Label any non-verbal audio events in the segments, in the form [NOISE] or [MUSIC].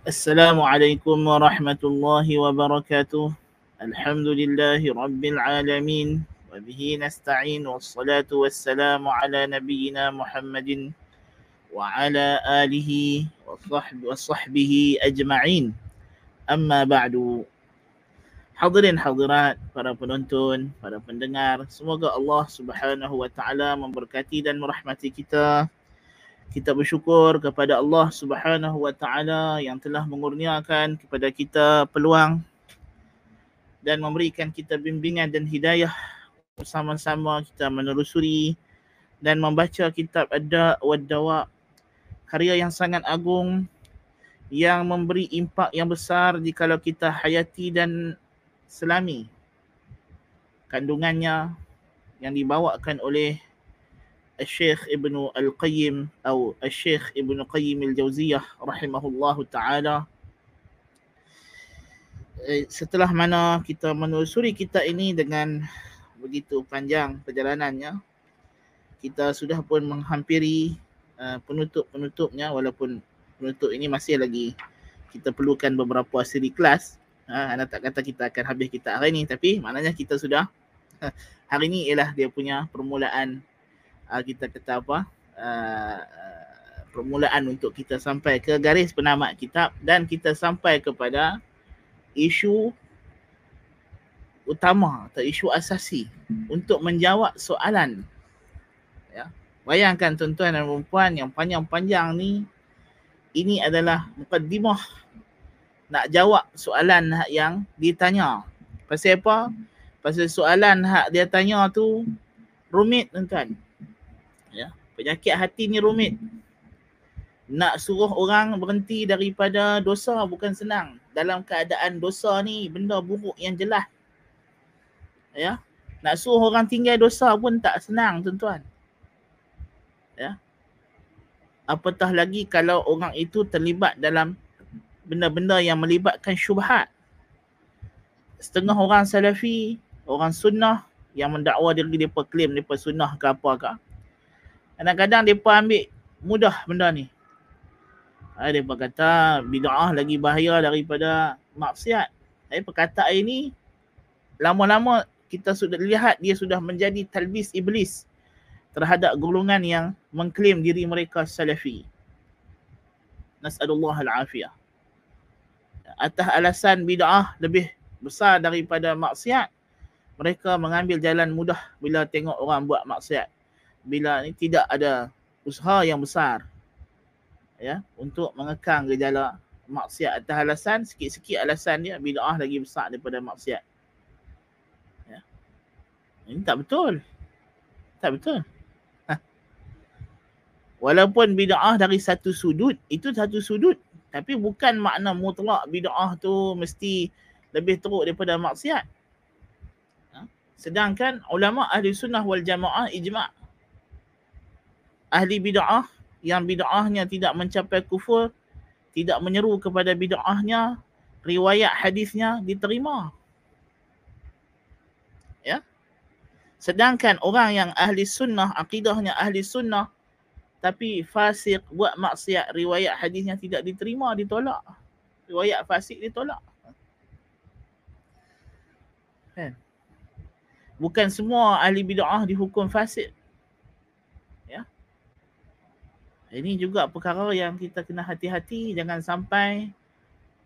السلام عليكم ورحمة الله وبركاته الحمد لله رب العالمين وبه نستعين والصلاة والسلام على نبينا محمد وعلى آله وصحب وصحبه أجمعين أما بعد Hadirin hadirat, para penonton, para pendengar, semoga Allah Subhanahu wa taala memberkati dan merahmati kita kita bersyukur kepada Allah Subhanahu wa taala yang telah mengurniakan kepada kita peluang dan memberikan kita bimbingan dan hidayah bersama-sama kita menelusuri dan membaca kitab Ad-Da' wa Dawa karya yang sangat agung yang memberi impak yang besar jika kita hayati dan selami kandungannya yang dibawakan oleh الشيخ ابن القيم أو الشيخ ابن قيم الجوزية رحمه الله تعالى setelah mana kita menelusuri kita ini dengan begitu panjang perjalanannya kita sudah pun menghampiri uh, penutup-penutupnya walaupun penutup ini masih lagi kita perlukan beberapa siri kelas uh, anda tak kata kita akan habis kita hari ini tapi maknanya kita sudah [LAUGHS] hari ini ialah dia punya permulaan uh, kita kata apa? Uh, permulaan untuk kita sampai ke garis penamat kitab dan kita sampai kepada isu utama atau isu asasi untuk menjawab soalan. Ya. Bayangkan tuan-tuan dan puan yang panjang-panjang ni ini adalah mukaddimah nak jawab soalan yang ditanya. Pasal apa? Pasal soalan hak dia tanya tu rumit tuan-tuan ya. Penyakit hati ni rumit. Nak suruh orang berhenti daripada dosa bukan senang. Dalam keadaan dosa ni benda buruk yang jelas. Ya. Nak suruh orang tinggal dosa pun tak senang tuan-tuan. Ya. Apatah lagi kalau orang itu terlibat dalam benda-benda yang melibatkan syubhat. Setengah orang salafi orang sunnah yang mendakwa diri mereka klaim mereka sunnah ke apa ke Kadang-kadang mereka ambil mudah benda ni. Ha, mereka kata bid'ah lagi bahaya daripada maksiat. Tapi perkataan ini lama-lama kita sudah lihat dia sudah menjadi talbis iblis terhadap golongan yang mengklaim diri mereka salafi. Nas'alullah al-afiyah. Atas alasan bid'ah lebih besar daripada maksiat, mereka mengambil jalan mudah bila tengok orang buat maksiat bila ni tidak ada usaha yang besar ya untuk mengekang gejala maksiat atas alasan sikit-sikit alasan dia bid'ah lagi besar daripada maksiat. Ya. Ini tak betul. Tak betul. Ha. Walaupun bid'ah dari satu sudut, itu satu sudut. Tapi bukan makna mutlak bid'ah tu mesti lebih teruk daripada maksiat. Ha. Sedangkan ulama ahli sunnah wal jamaah ijma' ahli bid'ah yang bid'ahnya tidak mencapai kufur tidak menyeru kepada bid'ahnya riwayat hadisnya diterima. Ya. Sedangkan orang yang ahli sunnah akidahnya ahli sunnah tapi fasik buat maksiat riwayat hadisnya tidak diterima ditolak. Riwayat fasik ditolak. Kan? Bukan semua ahli bid'ah dihukum fasik Ini juga perkara yang kita kena hati-hati jangan sampai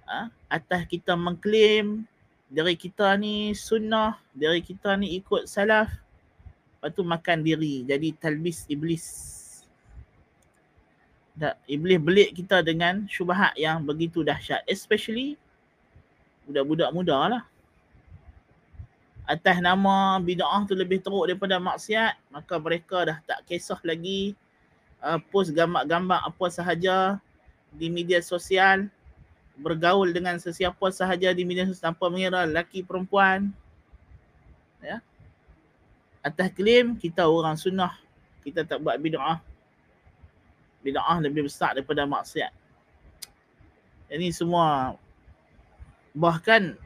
ha, atas kita mengklaim dari kita ni sunnah, dari kita ni ikut salaf, lepas tu makan diri jadi talbis iblis. Tak, iblis belik kita dengan syubhat yang begitu dahsyat. Especially budak-budak muda lah. Atas nama bid'ah tu lebih teruk daripada maksiat, maka mereka dah tak kisah lagi uh, post gambar-gambar apa sahaja di media sosial bergaul dengan sesiapa sahaja di media sosial tanpa mengira lelaki perempuan. Ya. Atas klaim kita orang sunnah kita tak buat bid'ah. Bid'ah lebih besar daripada maksiat. Ini semua bahkan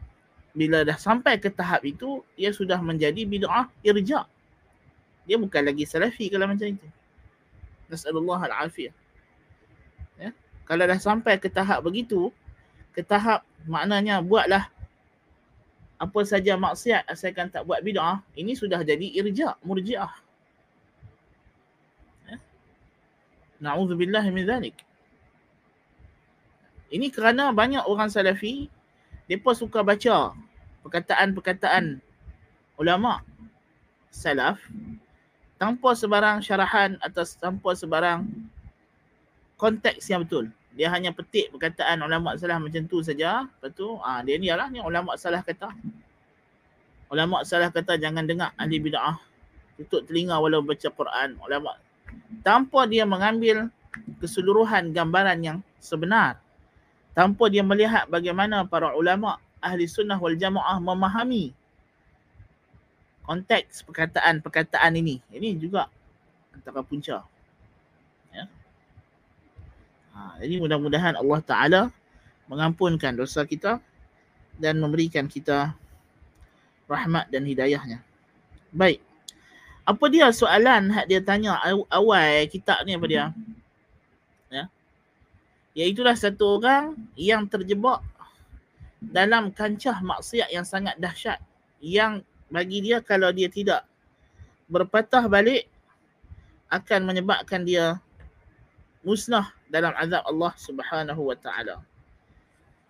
bila dah sampai ke tahap itu ia sudah menjadi bid'ah irja. Dia bukan lagi salafi kalau macam itu Nasallallahu al-afiyah. Ya. Kalau dah sampai ke tahap begitu, ke tahap maknanya buatlah apa saja maksiat asalkan tak buat bid'ah, ini sudah jadi irja' murji'ah. Ya? Na'udzubillah min zalik. Ini kerana banyak orang salafi, mereka suka baca perkataan-perkataan ulama salaf tanpa sebarang syarahan atau tanpa sebarang konteks yang betul. Dia hanya petik perkataan ulama salah macam tu saja. Lepas tu, ah, dia ni lah ni ulama salah kata. Ulama salah kata jangan dengar ahli bid'ah. Tutup telinga walau baca Quran. Ulama tanpa dia mengambil keseluruhan gambaran yang sebenar. Tanpa dia melihat bagaimana para ulama ahli sunnah wal jamaah memahami konteks perkataan-perkataan ini. Ini juga antara punca. Ya. Ha, jadi mudah-mudahan Allah Ta'ala mengampunkan dosa kita dan memberikan kita rahmat dan hidayahnya. Baik. Apa dia soalan hak dia tanya awal kitab ni apa dia? Ya. Iaitulah satu orang yang terjebak dalam kancah maksiat yang sangat dahsyat yang bagi dia kalau dia tidak berpatah balik akan menyebabkan dia musnah dalam azab Allah Subhanahu wa taala.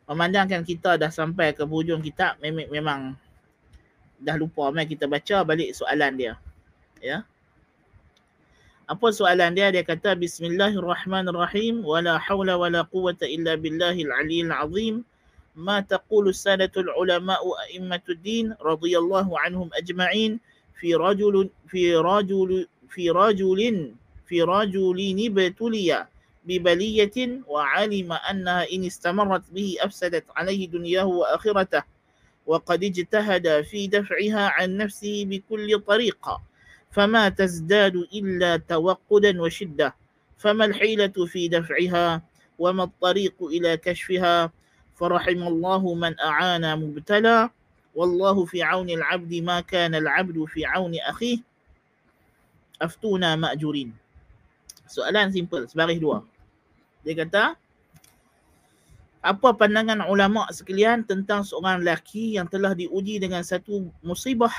Memandangkan kita dah sampai ke hujung kitab memang, memang dah lupa mai kita baca balik soalan dia. Ya. Apa soalan dia? Dia kata bismillahirrahmanirrahim wala haula wala quwwata illa billahil aliyyil azim. ما تقول السادة العلماء أئمة الدين رضي الله عنهم أجمعين في رجل في رجل في رجل في رجل ابتلي ببلية وعلم أنها إن استمرت به أفسدت عليه دنياه وآخرته وقد اجتهد في دفعها عن نفسه بكل طريقة فما تزداد إلا توقدا وشدة فما الحيلة في دفعها وما الطريق إلى كشفها؟ فرحم الله من أعان مبتلى والله في عون العبد ما كان العبد في عون أخيه أفتونا مأجورين Soalan simple, sebaris dua. Dia kata, apa pandangan ulama sekalian tentang seorang lelaki yang telah diuji dengan satu musibah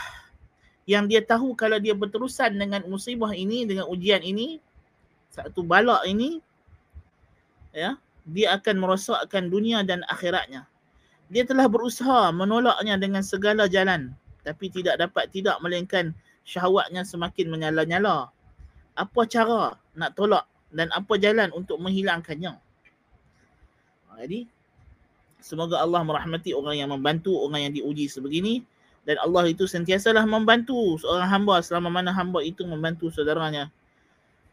yang dia tahu kalau dia berterusan dengan musibah ini, dengan ujian ini, satu balak ini, ya, dia akan merosakkan dunia dan akhiratnya. Dia telah berusaha menolaknya dengan segala jalan tapi tidak dapat tidak melainkan syahwatnya semakin menyala-nyala. Apa cara nak tolak dan apa jalan untuk menghilangkannya? Jadi semoga Allah merahmati orang yang membantu orang yang diuji sebegini dan Allah itu sentiasalah membantu seorang hamba selama mana hamba itu membantu saudaranya.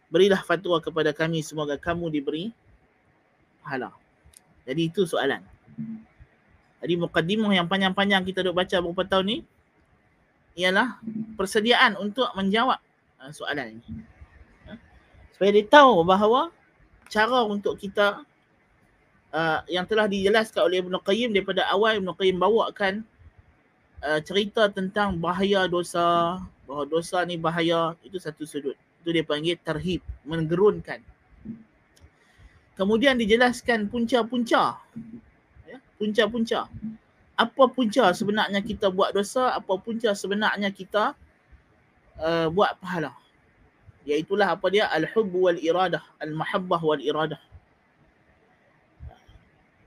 Berilah fatwa kepada kami semoga kamu diberi pahala. Jadi itu soalan. Jadi mukadimah yang panjang-panjang kita duk baca beberapa tahun ni ialah persediaan untuk menjawab uh, soalan ini. Ha? Supaya dia tahu bahawa cara untuk kita uh, yang telah dijelaskan oleh Ibn Qayyim daripada awal Ibn Qayyim bawakan uh, cerita tentang bahaya dosa, bahawa dosa ni bahaya, itu satu sudut. Itu dia panggil terhib, menggerunkan. Kemudian dijelaskan punca-punca. Ya, punca-punca. Apa punca sebenarnya kita buat dosa, apa punca sebenarnya kita uh, buat pahala. Iaitulah apa dia? Al-hub wal iradah, al-mahabbah wal iradah.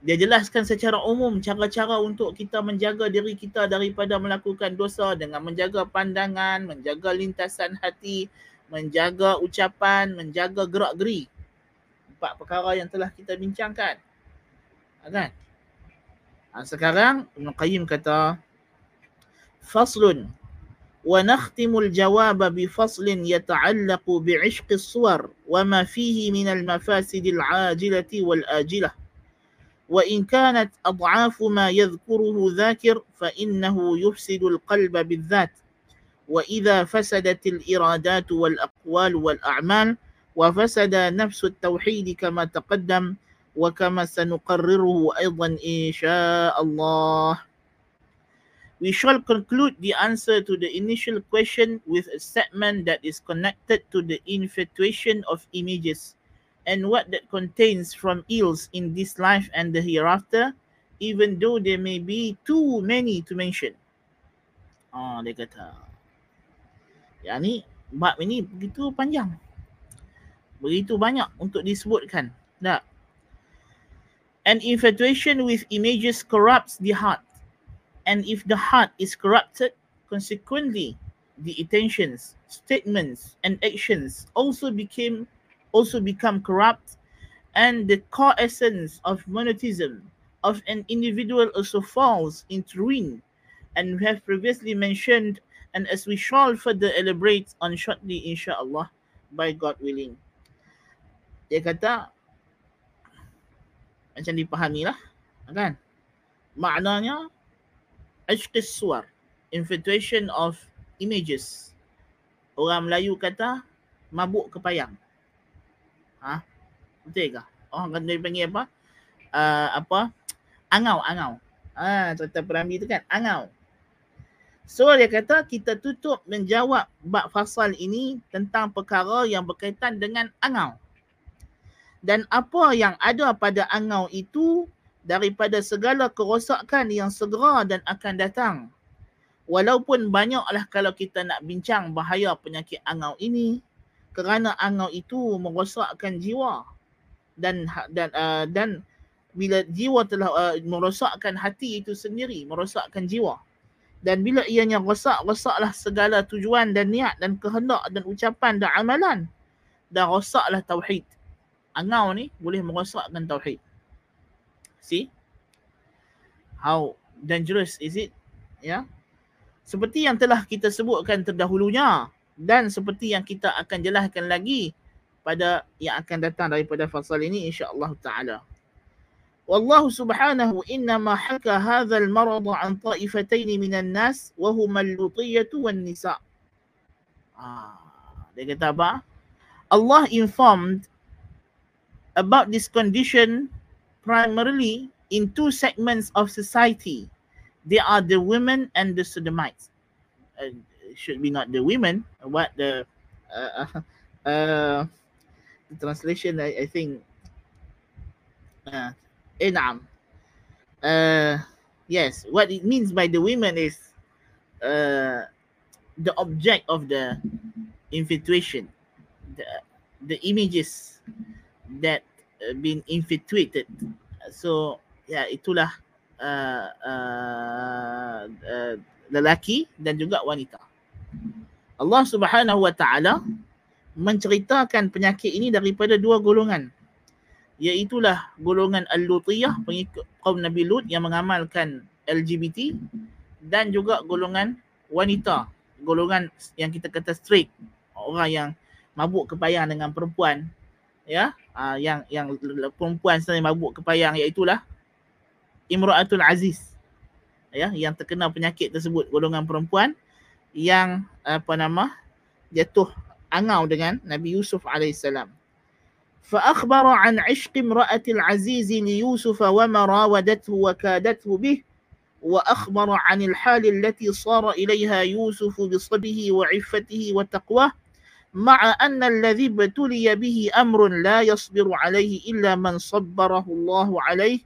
Dia jelaskan secara umum cara-cara untuk kita menjaga diri kita daripada melakukan dosa dengan menjaga pandangan, menjaga lintasan hati, menjaga ucapan, menjaga gerak-geri empat perkara yang telah kita bincangkan. Kan? Ha, sekarang Ibn Qayyim kata Faslun wa nakhtimu al-jawaba bi faslin yata'allaqu bi 'ishqi as-suwar wa ma fihi min al-mafasid al-'ajilati wal-ajilah wa in kanat ad'afu ma yadhkuruhu dhakir fa innahu yufsidu al-qalba bi dhat wa idha fasadat al-iradat wal-aqwal wal-a'mal وفسد نفس التوحيد كما تقدم وكما سنقرره أيضا إن شاء الله We shall conclude the answer to the initial question with a statement that is connected to the infatuation of images and what that contains from ills in this life and the hereafter even though there may be too many to mention. Ah, dia kata. Ya ni bab ini begitu panjang. Begitu banyak untuk disebutkan. Tak? An infatuation with images corrupts the heart. And if the heart is corrupted, consequently, the intentions, statements, and actions also became also become corrupt, and the core essence of monotheism of an individual also falls into ruin. And we have previously mentioned, and as we shall further elaborate on shortly, inshallah, by God willing. Dia kata, macam dipahami lah, kan? Maknanya, ashqis suar, infatuation of images. Orang Melayu kata mabuk kepayang. Ha? Betul ke? Orang dia panggil apa? Uh, apa? Angau, angau. Ha, cerita Perambi tu kan, angau. So dia kata kita tutup menjawab bab fasal ini tentang perkara yang berkaitan dengan angau. Dan apa yang ada pada angau itu daripada segala kerosakan yang segera dan akan datang. Walaupun banyaklah kalau kita nak bincang bahaya penyakit angau ini kerana angau itu merosakkan jiwa. Dan ha, dan uh, dan bila jiwa telah uh, merosakkan hati itu sendiri merosakkan jiwa. Dan bila ianya rosak rosaklah segala tujuan dan niat dan kehendak dan ucapan dan amalan. Dan rosaklah tauhid angau ni boleh merosakkan tauhid see how dangerous is it yeah seperti yang telah kita sebutkan terdahulunya dan seperti yang kita akan jelaskan lagi pada yang akan datang daripada fasal ini insya-Allah taala. Wallahu subhanahu inna ma haka hadha al-marad an ta'ifatayn min an-nas wa huma al-lutiyyah wan nisa. Ah, dia kata apa? Allah informed about this condition primarily in two segments of society they are the women and the sodomites. Uh, should be not the women. What the uh, [LAUGHS] uh, translation? I, I think. Uh, eh, uh, yes, what it means by the women is uh, the object of the infatuation, the the images that been infatuated. So yeah, itulah uh, uh, uh, lelaki dan juga wanita. Allah Subhanahu Wa Taala menceritakan penyakit ini daripada dua golongan. Iaitulah golongan Al-Lutiyah, pengikut kaum Nabi Lut yang mengamalkan LGBT dan juga golongan wanita, golongan yang kita kata straight, orang yang mabuk kepayang dengan perempuan ya, uh, yang yang perempuan sendiri mabuk kepayang iaitulah Imra'atul Aziz ya yang terkena penyakit tersebut golongan perempuan yang apa nama jatuh angau dengan Nabi Yusuf alaihissalam فأخبر عن عشق امرأة العزيز ليوسف وما راودته وكادته به وأخبر عن الحال التي صار إليها يوسف بصبه وعفته وتقواه مع أن الذي ابتلي به أمر لا يصبر عليه إلا من صبره الله عليه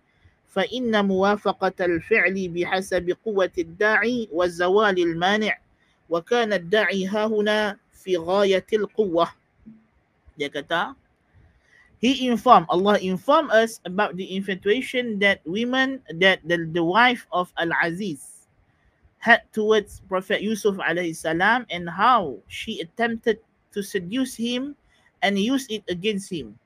فإن موافقة الفعل بحسب قوة الداعي وزوال المانع وكان الداعي ها هنا في غاية القوة he informed Allah inform us about the infatuation that women that the, the wife of Al-Aziz had towards Prophet Yusuf alayhi salam and how she attempted to seduce him and use it against him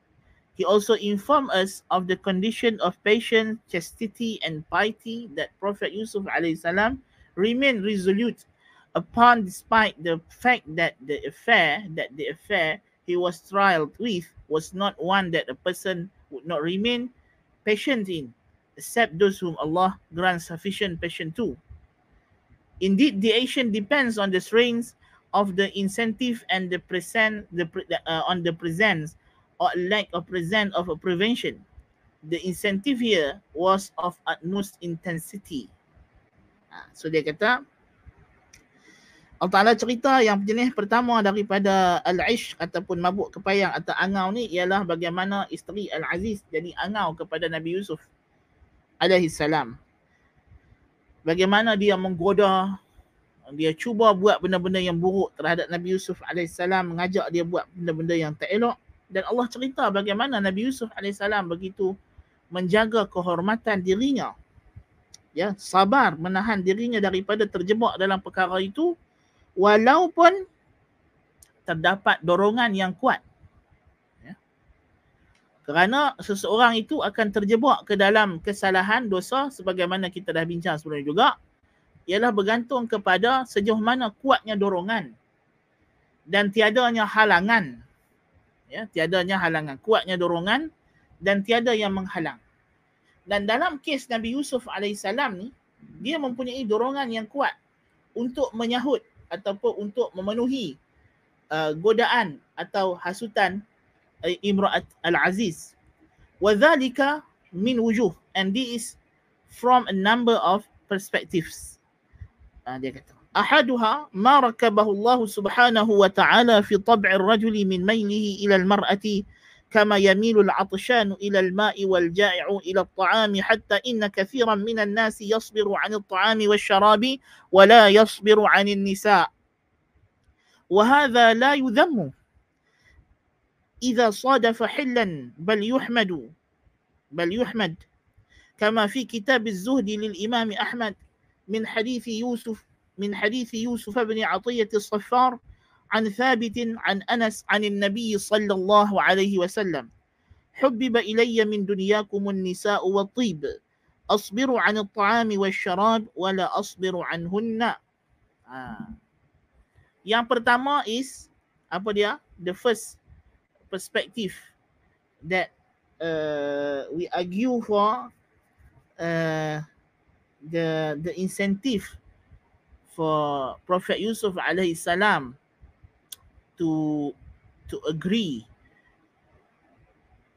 He also informed us of the condition of patience, chastity, and piety that Prophet Yusuf salam remained resolute upon despite the fact that the affair that the affair he was trialed with was not one that a person would not remain patient in, except those whom Allah grants sufficient patience to. Indeed, the action depends on the strength of the incentive and the present the uh, on the presence or lack of present of a prevention. The incentive here was of utmost intensity. Ha, so dia kata, Allah Ta'ala cerita yang jenis pertama daripada Al-Ish ataupun mabuk kepayang atau angau ni ialah bagaimana isteri Al-Aziz jadi angau kepada Nabi Yusuf. alaihi salam. Bagaimana dia menggoda dia cuba buat benda-benda yang buruk terhadap Nabi Yusuf AS mengajak dia buat benda-benda yang tak elok. Dan Allah cerita bagaimana Nabi Yusuf AS begitu menjaga kehormatan dirinya. Ya sabar menahan dirinya daripada terjebak dalam perkara itu walaupun terdapat dorongan yang kuat. Ya. kerana seseorang itu akan terjebak ke dalam kesalahan dosa sebagaimana kita dah bincang sebelum juga ialah bergantung kepada sejauh mana kuatnya dorongan dan tiadanya halangan. Ya, tiadanya halangan, kuatnya dorongan dan tiada yang menghalang. Dan dalam kes Nabi Yusuf alaihissalam ni, dia mempunyai dorongan yang kuat untuk menyahut ataupun untuk memenuhi uh, godaan atau hasutan uh, Imra'at Al-Aziz. Dhalika min wujuh and this is from a number of perspectives. أحدها ما ركبه الله سبحانه وتعالى في طبع الرجل من ميله إلى المرأة كما يميل العطشان إلى الماء والجائع إلى الطعام حتى إن كثيرا من الناس يصبر عن الطعام والشراب ولا يصبر عن النساء. وهذا لا يذم إذا صادف حلا بل يحمد بل يحمد. كما في كتاب الزهد للإمام أحمد من حديث يوسف من حديث يوسف بن عطية الصفار عن ثابت عن أنس عن النبي صلى الله عليه وسلم حبب إلي من دنياكم النساء والطيب أصبر عن الطعام والشراب ولا أصبر عنهن آه. Yang pertama is apa dia? The first perspective that uh, we argue for uh, the the incentive for Prophet Yusuf alaihi salam to to agree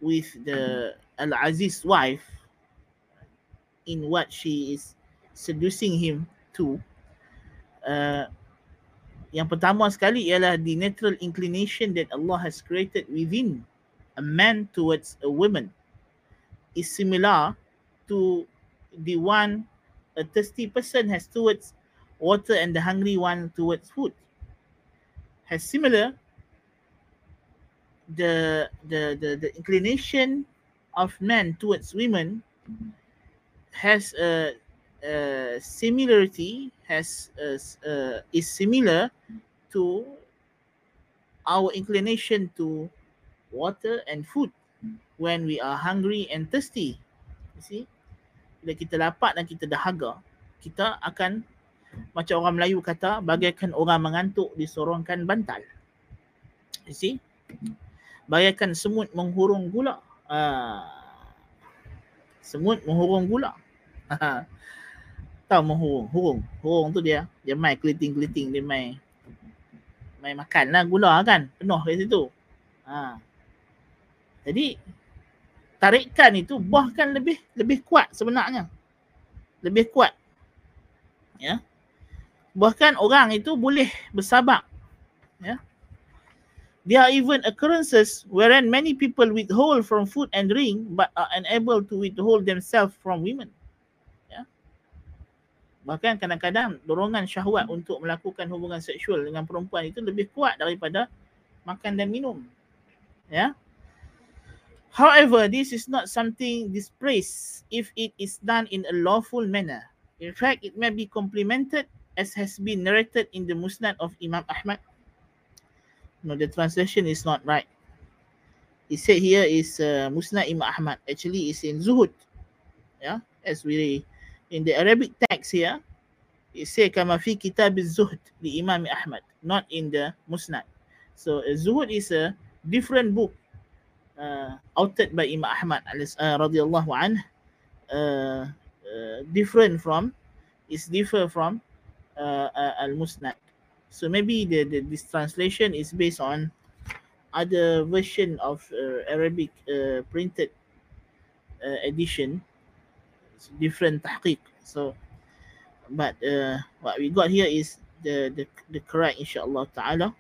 with the Al Aziz wife in what she is seducing him to. Uh, yang pertama sekali ialah the natural inclination that Allah has created within a man towards a woman is similar to the one a thirsty person has towards water and the hungry one towards food. Has similar the the the, the inclination of men towards women has a, a similarity has a, a, is similar to our inclination to water and food when we are hungry and thirsty you see bila kita lapar dan kita dahaga, kita akan macam orang Melayu kata, bagaikan orang mengantuk disorongkan bantal. You see? Bagaikan semut menghurung gula. Uh, semut menghurung gula. Tahu menghurung? Hurung. Hurung tu dia. Dia main keliting-keliting. Dia main main makan lah gula kan. Penuh kat situ. Ha. Jadi tarikan itu bahkan lebih lebih kuat sebenarnya. Lebih kuat. Ya. Bahkan orang itu boleh bersabak. Ya. There are even occurrences wherein many people withhold from food and drink but are unable to withhold themselves from women. Ya. Bahkan kadang-kadang dorongan syahwat untuk melakukan hubungan seksual dengan perempuan itu lebih kuat daripada makan dan minum. Ya. However, this is not something dispraised if it is done in a lawful manner. In fact, it may be complimented as has been narrated in the Musnad of Imam Ahmad. No, the translation is not right. It said here is uh, Musnad Imam Ahmad. Actually, it's in Zuhud. Yeah, as we in the Arabic text here, it say kama fi kitab zuhd di Imam Ahmad, not in the Musnad. So uh, Zuhud is a different book uh, outed by Imam Ahmad uh, radhiyallahu anh uh, uh, different from is differ from uh, uh, al musnad so maybe the, the this translation is based on other version of uh, arabic uh, printed uh, edition. It's different tahqiq. So but uh, what we got here is the the, the correct inshallah taala.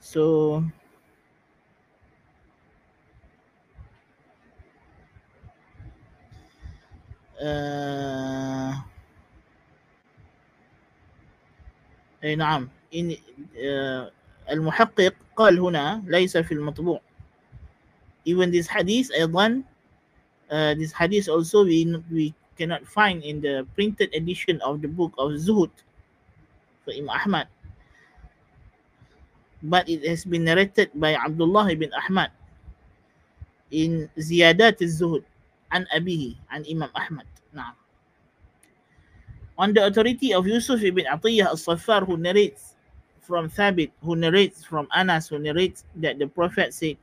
So آه اي نعم إن آه المحقق قال هنا ليس في المطبوع even this hadith أيضا uh, this hadith also we we cannot find in the printed edition of the book of Zuhud for Imam Ahmad but it has been narrated by Abdullah ibn Ahmad in Ziyadat al-Zuhud an Abihi an Imam Ahmad نعم on the authority of Yusuf ibn Atiyah al-Saffar who narrates from Thabit who narrates from Anas who narrates that the Prophet said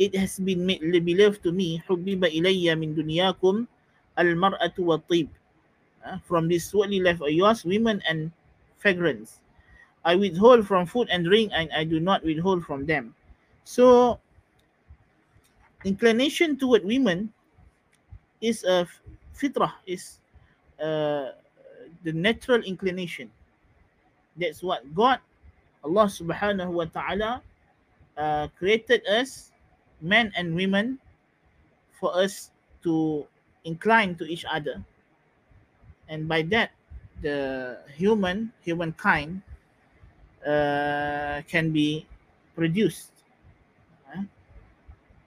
it has been made believed to me hubbiba ilayya min dunyakum al-mar'atu wa tib uh, from this worldly life of yours women and fragrance I withhold from food and drink and I do not withhold from them so inclination toward women is a fitrah is uh, the natural inclination. That's what God, Allah subhanahu wa ta'ala, uh, created us, men and women, for us to incline to each other. And by that, the human, humankind, uh, can be produced.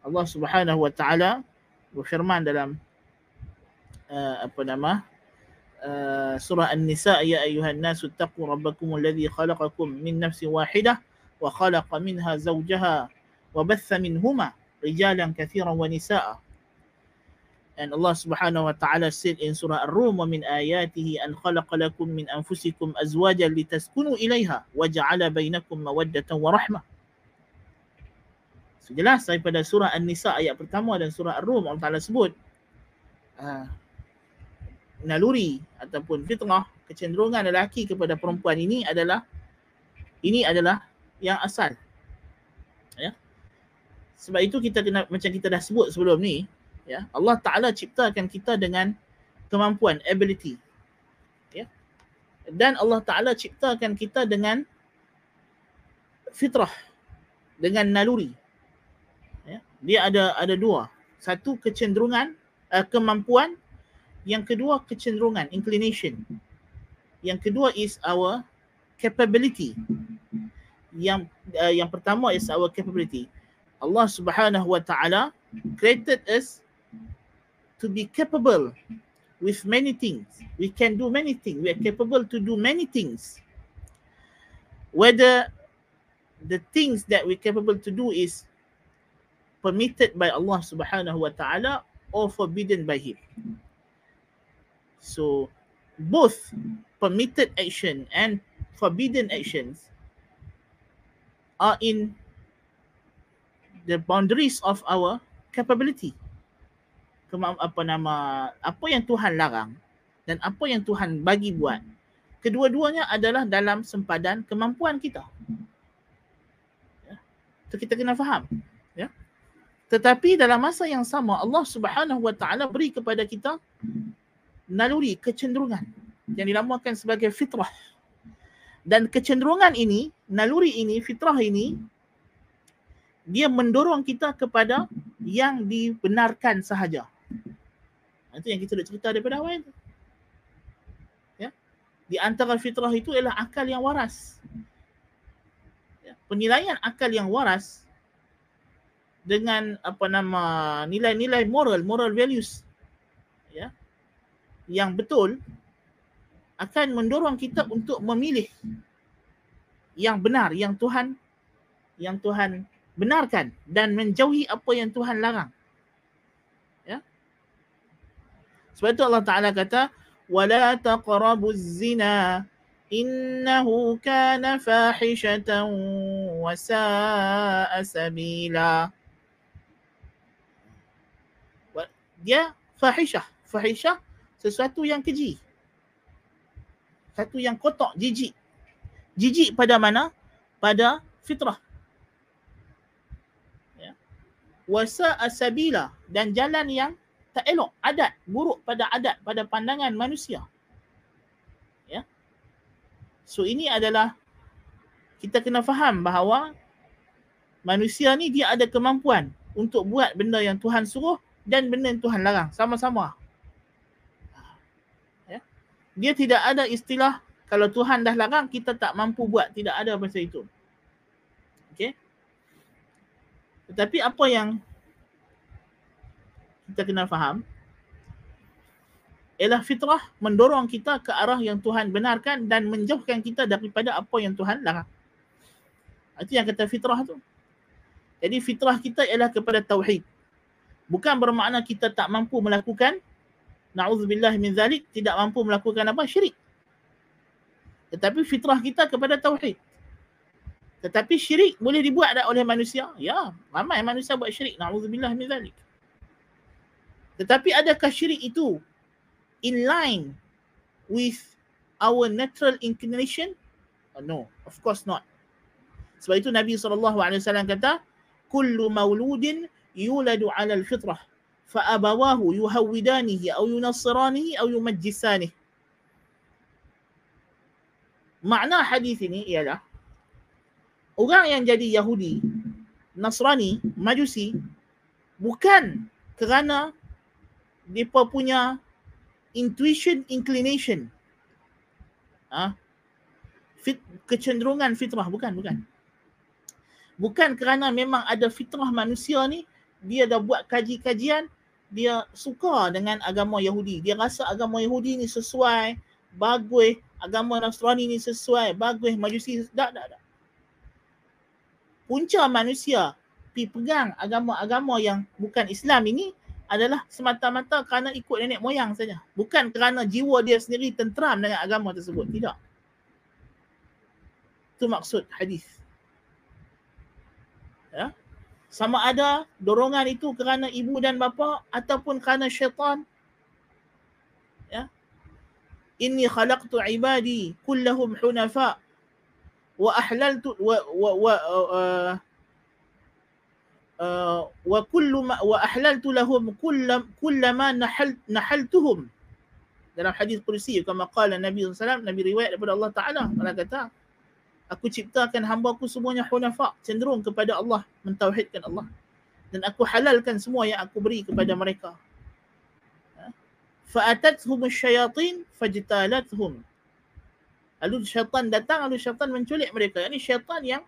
Allah subhanahu wa ta'ala berfirman dalam uh, apa nama? سورة النساء يا أيها الناس اتقوا ربكم الذي خلقكم من نفس واحدة وخلق منها زوجها وبث منهما رجالا كثيرا ونساء. And Allah subhanahu wa ta'ala said in Surah Ar-Rum وَمِنْ آيَاتِهِ أَنْ خَلَقَ لَكُم مِّنْ أَنفُسِكُمْ أَزْوَاجًا لِتَسْكُنُوا إِلَيْهَا وَجَعَلَ بَيْنَكُمْ مَوَدَّةً وَرَحْمَةً. So jelas daripada surah An-Nisa ayat pertama dan surah Ar-Rum Allah Ta'ala sebut. uh, naluri ataupun fitrah kecenderungan lelaki kepada perempuan ini adalah ini adalah yang asal. Ya. Sebab itu kita kena macam kita dah sebut sebelum ni ya Allah taala ciptakan kita dengan kemampuan ability. Ya. Dan Allah taala ciptakan kita dengan fitrah dengan naluri. Ya. Dia ada ada dua. Satu kecenderungan uh, kemampuan yang kedua kecenderungan, inclination. Yang kedua is our capability. Yang uh, yang pertama is our capability. Allah Subhanahu wa taala created us to be capable with many things. We can do many things. We are capable to do many things. Whether the things that we're capable to do is permitted by Allah Subhanahu wa taala or forbidden by him. So both permitted action and forbidden actions are in the boundaries of our capability. Kema- apa nama apa yang Tuhan larang dan apa yang Tuhan bagi buat kedua-duanya adalah dalam sempadan kemampuan kita. Ya. Itu kita kena faham. Ya. Tetapi dalam masa yang sama Allah Subhanahu Wa Taala beri kepada kita naluri kecenderungan yang dinamakan sebagai fitrah. Dan kecenderungan ini, naluri ini, fitrah ini dia mendorong kita kepada yang dibenarkan sahaja. Itu yang kita dah cerita daripada awal itu. Ya. Di antara fitrah itu ialah akal yang waras. Ya. Penilaian akal yang waras dengan apa nama nilai-nilai moral, moral values yang betul akan mendorong kita untuk memilih yang benar yang Tuhan yang Tuhan benarkan dan menjauhi apa yang Tuhan larang. Ya. Sebab itu Allah Taala kata wala taqrabuz zina innahu kana fahishatan wa sa'a sabila. Dia fahishah. Fahishah sesuatu yang keji. Satu yang kotor, jijik. Jijik pada mana? Pada fitrah. Ya. Wasa asabila dan jalan yang tak elok, adat, buruk pada adat, pada pandangan manusia. Ya. So ini adalah kita kena faham bahawa manusia ni dia ada kemampuan untuk buat benda yang Tuhan suruh dan benda yang Tuhan larang sama-sama dia tidak ada istilah kalau Tuhan dah larang kita tak mampu buat tidak ada pasal itu okey tetapi apa yang kita kena faham ialah fitrah mendorong kita ke arah yang Tuhan benarkan dan menjauhkan kita daripada apa yang Tuhan larang. Itu yang kata fitrah tu. Jadi fitrah kita ialah kepada tauhid. Bukan bermakna kita tak mampu melakukan na'udzubillah min zalik tidak mampu melakukan apa syirik. Tetapi fitrah kita kepada tauhid. Tetapi syirik boleh dibuat oleh manusia? Ya, ramai manusia buat syirik. Na'udzubillah min zalik. Tetapi adakah syirik itu in line with our natural inclination? Uh, no, of course not. Sebab itu Nabi SAW kata, Kullu mauludin yuladu ala al-fitrah, fa'abawahu yuhawidanihi au yunassiranihi au yumajjisanihi. Makna hadis ini ialah, orang yang jadi Yahudi, Nasrani, Majusi, bukan kerana mereka punya intuition inclination ha? Fit, kecenderungan fitrah bukan bukan bukan kerana memang ada fitrah manusia ni dia dah buat kaji-kajian dia suka dengan agama Yahudi dia rasa agama Yahudi ni sesuai bagus agama Nasrani ni sesuai bagus majusi tak tak tak punca manusia pi pegang agama-agama yang bukan Islam ini adalah semata-mata kerana ikut nenek moyang saja. Bukan kerana jiwa dia sendiri tenteram dengan agama tersebut. Tidak. Itu maksud hadis. Ya. Sama ada dorongan itu kerana ibu dan bapa ataupun kerana syaitan. Ya. Inni khalaqtu ibadi kullahum hunafa wa ahlaltu wa, wa, wa uh, wa kullu ma wa ahlaltu lahum kullam kullama nahal nahaltuhum dalam hadis kursi kama qala Nabi SAW Nabi riwayat daripada Allah Taala Allah kata aku ciptakan hamba-Ku semuanya hunafa cenderung kepada Allah mentauhidkan Allah. Dan aku halalkan semua yang aku beri kepada mereka. Ha? fa atathum asyayatin fajtalathum. Lalu syaitan datang lalu syaitan menculik mereka. Ini syaitan yang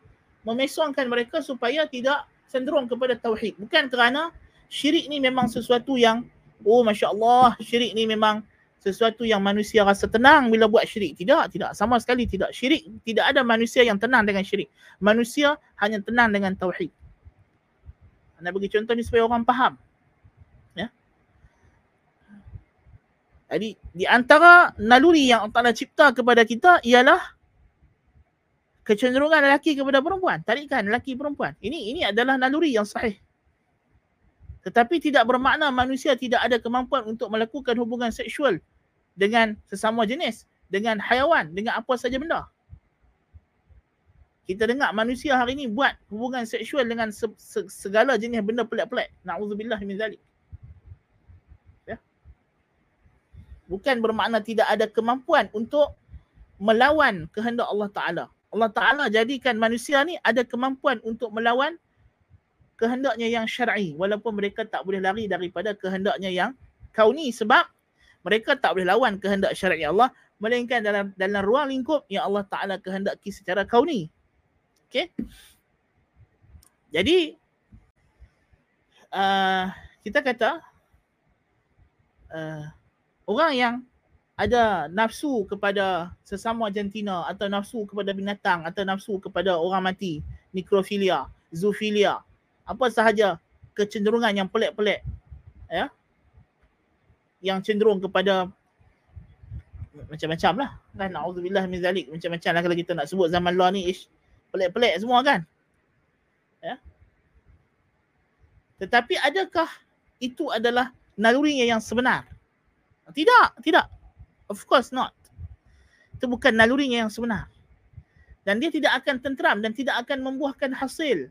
memesongkan mereka supaya tidak cenderung kepada tauhid. Bukan kerana syirik ni memang sesuatu yang oh masya-Allah syirik ni memang sesuatu yang manusia rasa tenang bila buat syirik. Tidak tidak. Sama sekali tidak. Syirik tidak ada manusia yang tenang dengan syirik. Manusia hanya tenang dengan tauhid. Anda bagi contoh ni supaya orang faham. Ya. Jadi di antara naluri yang Allah cipta kepada kita ialah kecenderungan lelaki kepada perempuan, tarikan lelaki perempuan. Ini ini adalah naluri yang sahih. Tetapi tidak bermakna manusia tidak ada kemampuan untuk melakukan hubungan seksual dengan sesama jenis, dengan haiwan, dengan apa saja benda. Kita dengar manusia hari ini buat hubungan seksual dengan se- se- segala jenis benda pelik-pelik. Na'udzubillah min zalik. Ya. Bukan bermakna tidak ada kemampuan untuk melawan kehendak Allah Ta'ala. Allah Ta'ala jadikan manusia ni ada kemampuan untuk melawan kehendaknya yang syar'i walaupun mereka tak boleh lari daripada kehendaknya yang kauni sebab mereka tak boleh lawan kehendak syar'i Allah melainkan dalam dalam ruang lingkup yang Allah Ta'ala kehendaki secara kauni. Okay? Jadi uh, kita kata uh, orang yang ada nafsu kepada sesama jantina atau nafsu kepada binatang atau nafsu kepada orang mati, nekrofilia, zoofilia, apa sahaja kecenderungan yang pelik-pelik ya. Yang cenderung kepada macam-macam lah kan naudzubillah min zalik macam-macam lah kalau kita nak sebut zaman law ni ish pelik-pelik semua kan ya tetapi adakah itu adalah nalurinya yang sebenar tidak tidak Of course not. Itu bukan nalurinya yang sebenar. Dan dia tidak akan tenteram dan tidak akan membuahkan hasil.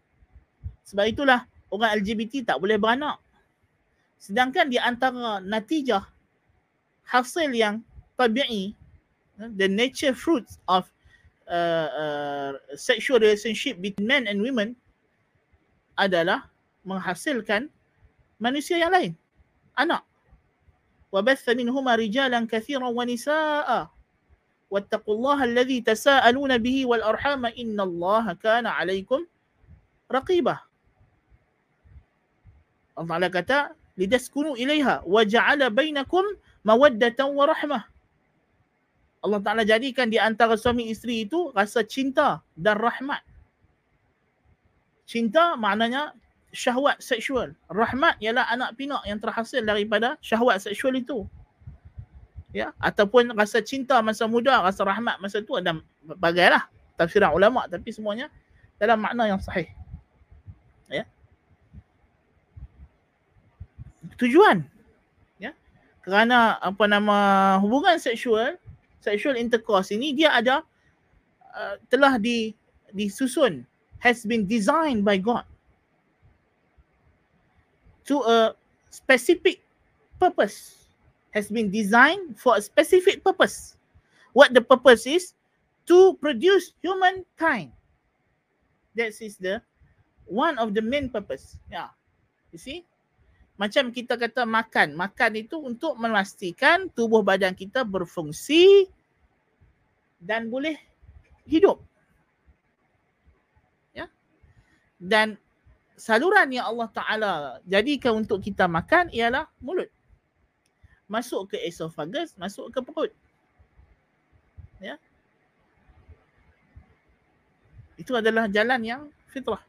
Sebab itulah orang LGBT tak boleh beranak. Sedangkan di antara natijah hasil yang tabi'i, the nature fruits of uh, uh, sexual relationship between men and women adalah menghasilkan manusia yang lain. Anak. وبث منهما رجالا كثيرا ونساء واتقوا الله الذي تساءلون به والأرحام إن الله كان عليكم رقيبا الله تعالى kata lidaskunu ilaiha wa ja'ala bainakum mawaddatan wa rahmah. Allah Ta'ala jadikan di antara suami isteri itu rasa cinta dan rahmat. Cinta maknanya syahwat seksual. Rahmat ialah anak pinak yang terhasil daripada syahwat seksual itu. Ya, ataupun rasa cinta masa muda, rasa rahmat masa tua dan bagailah tafsiran ulama tapi semuanya dalam makna yang sahih. Tujuan. Ya. Kerana apa nama hubungan seksual sexual intercourse ini dia ada uh, telah di disusun has been designed by God to a specific purpose. Has been designed for a specific purpose. What the purpose is? To produce humankind. That is the one of the main purpose. Yeah you see macam kita kata makan. Makan itu untuk memastikan tubuh badan kita berfungsi dan boleh hidup. Ya. Dan saluran yang Allah Taala jadikan untuk kita makan ialah mulut. Masuk ke esophagus, masuk ke perut. Ya. Itu adalah jalan yang fitrah.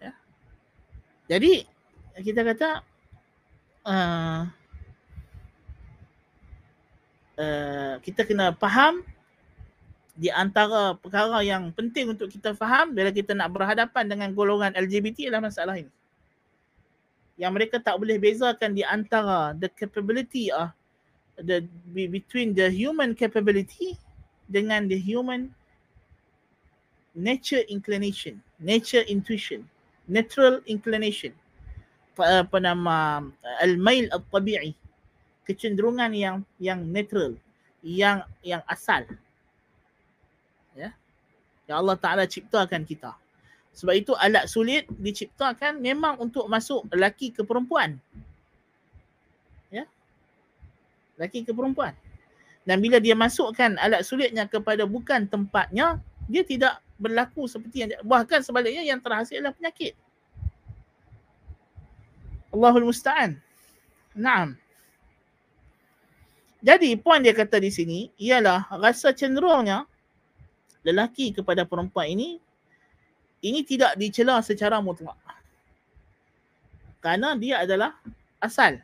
Ya. Jadi kita kata uh, uh, kita kena faham di antara perkara yang penting untuk kita faham bila kita nak berhadapan dengan golongan LGBT adalah masalah ini. Yang mereka tak boleh bezakan di antara the capability of the between the human capability dengan the human nature inclination, nature intuition, natural inclination apa nama al-mail al-tabi'i. Kecenderungan yang yang natural yang yang asal. Ya? Yang Allah Taala ciptakan kita. Sebab itu alat sulit diciptakan memang untuk masuk lelaki ke perempuan. Ya? Lelaki ke perempuan. Dan bila dia masukkan alat sulitnya kepada bukan tempatnya dia tidak berlaku seperti yang bahkan sebaliknya yang terhasil adalah penyakit Allahul Musta'an. Naam. Jadi poin dia kata di sini ialah rasa cenderungnya lelaki kepada perempuan ini ini tidak dicela secara mutlak. Kerana dia adalah asal.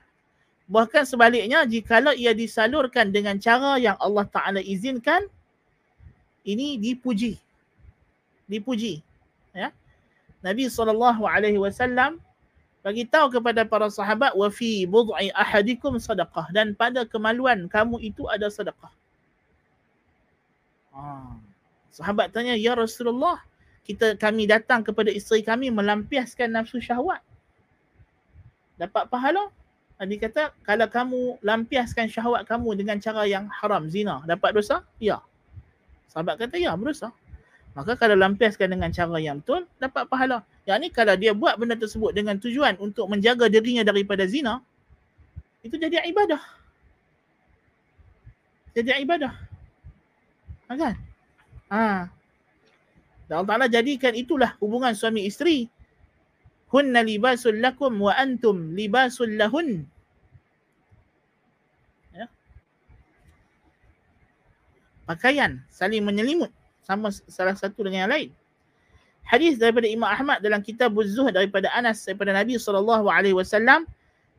Bahkan sebaliknya jikalau ia disalurkan dengan cara yang Allah Taala izinkan ini dipuji. Dipuji. Ya. Nabi wasallam bagi tahu kepada para sahabat wa fi bud'i ahadikum sadaqah dan pada kemaluan kamu itu ada sedekah. Ha. Sahabat tanya ya Rasulullah kita kami datang kepada isteri kami melampiaskan nafsu syahwat. Dapat pahala? Nabi kata kalau kamu lampiaskan syahwat kamu dengan cara yang haram zina dapat dosa? Ya. Sahabat kata ya berdosa. Maka kalau lampiaskan dengan cara yang betul dapat pahala. Yang ni kalau dia buat benda tersebut dengan tujuan untuk menjaga dirinya daripada zina, itu jadi ibadah. Jadi ibadah. Ha, kan? Ha. Dan Allah Ta'ala jadikan itulah hubungan suami isteri. Hunna libasul lakum wa antum libasul lahun. Ya. Pakaian saling menyelimut sama salah satu dengan yang lain hadis daripada Imam Ahmad dalam kitab Zuhd daripada Anas daripada Nabi sallallahu alaihi wasallam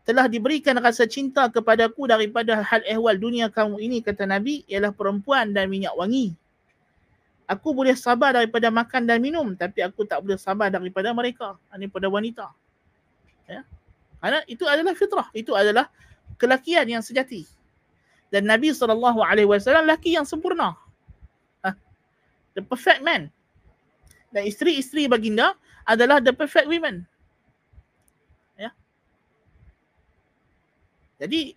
telah diberikan rasa cinta kepadaku daripada hal ehwal dunia kamu ini kata Nabi ialah perempuan dan minyak wangi. Aku boleh sabar daripada makan dan minum tapi aku tak boleh sabar daripada mereka. Ini pada wanita. Ya. Karena itu adalah fitrah, itu adalah kelakian yang sejati. Dan Nabi sallallahu alaihi wasallam laki yang sempurna. Ha. The perfect man dan isteri-isteri baginda adalah the perfect women. Ya. Jadi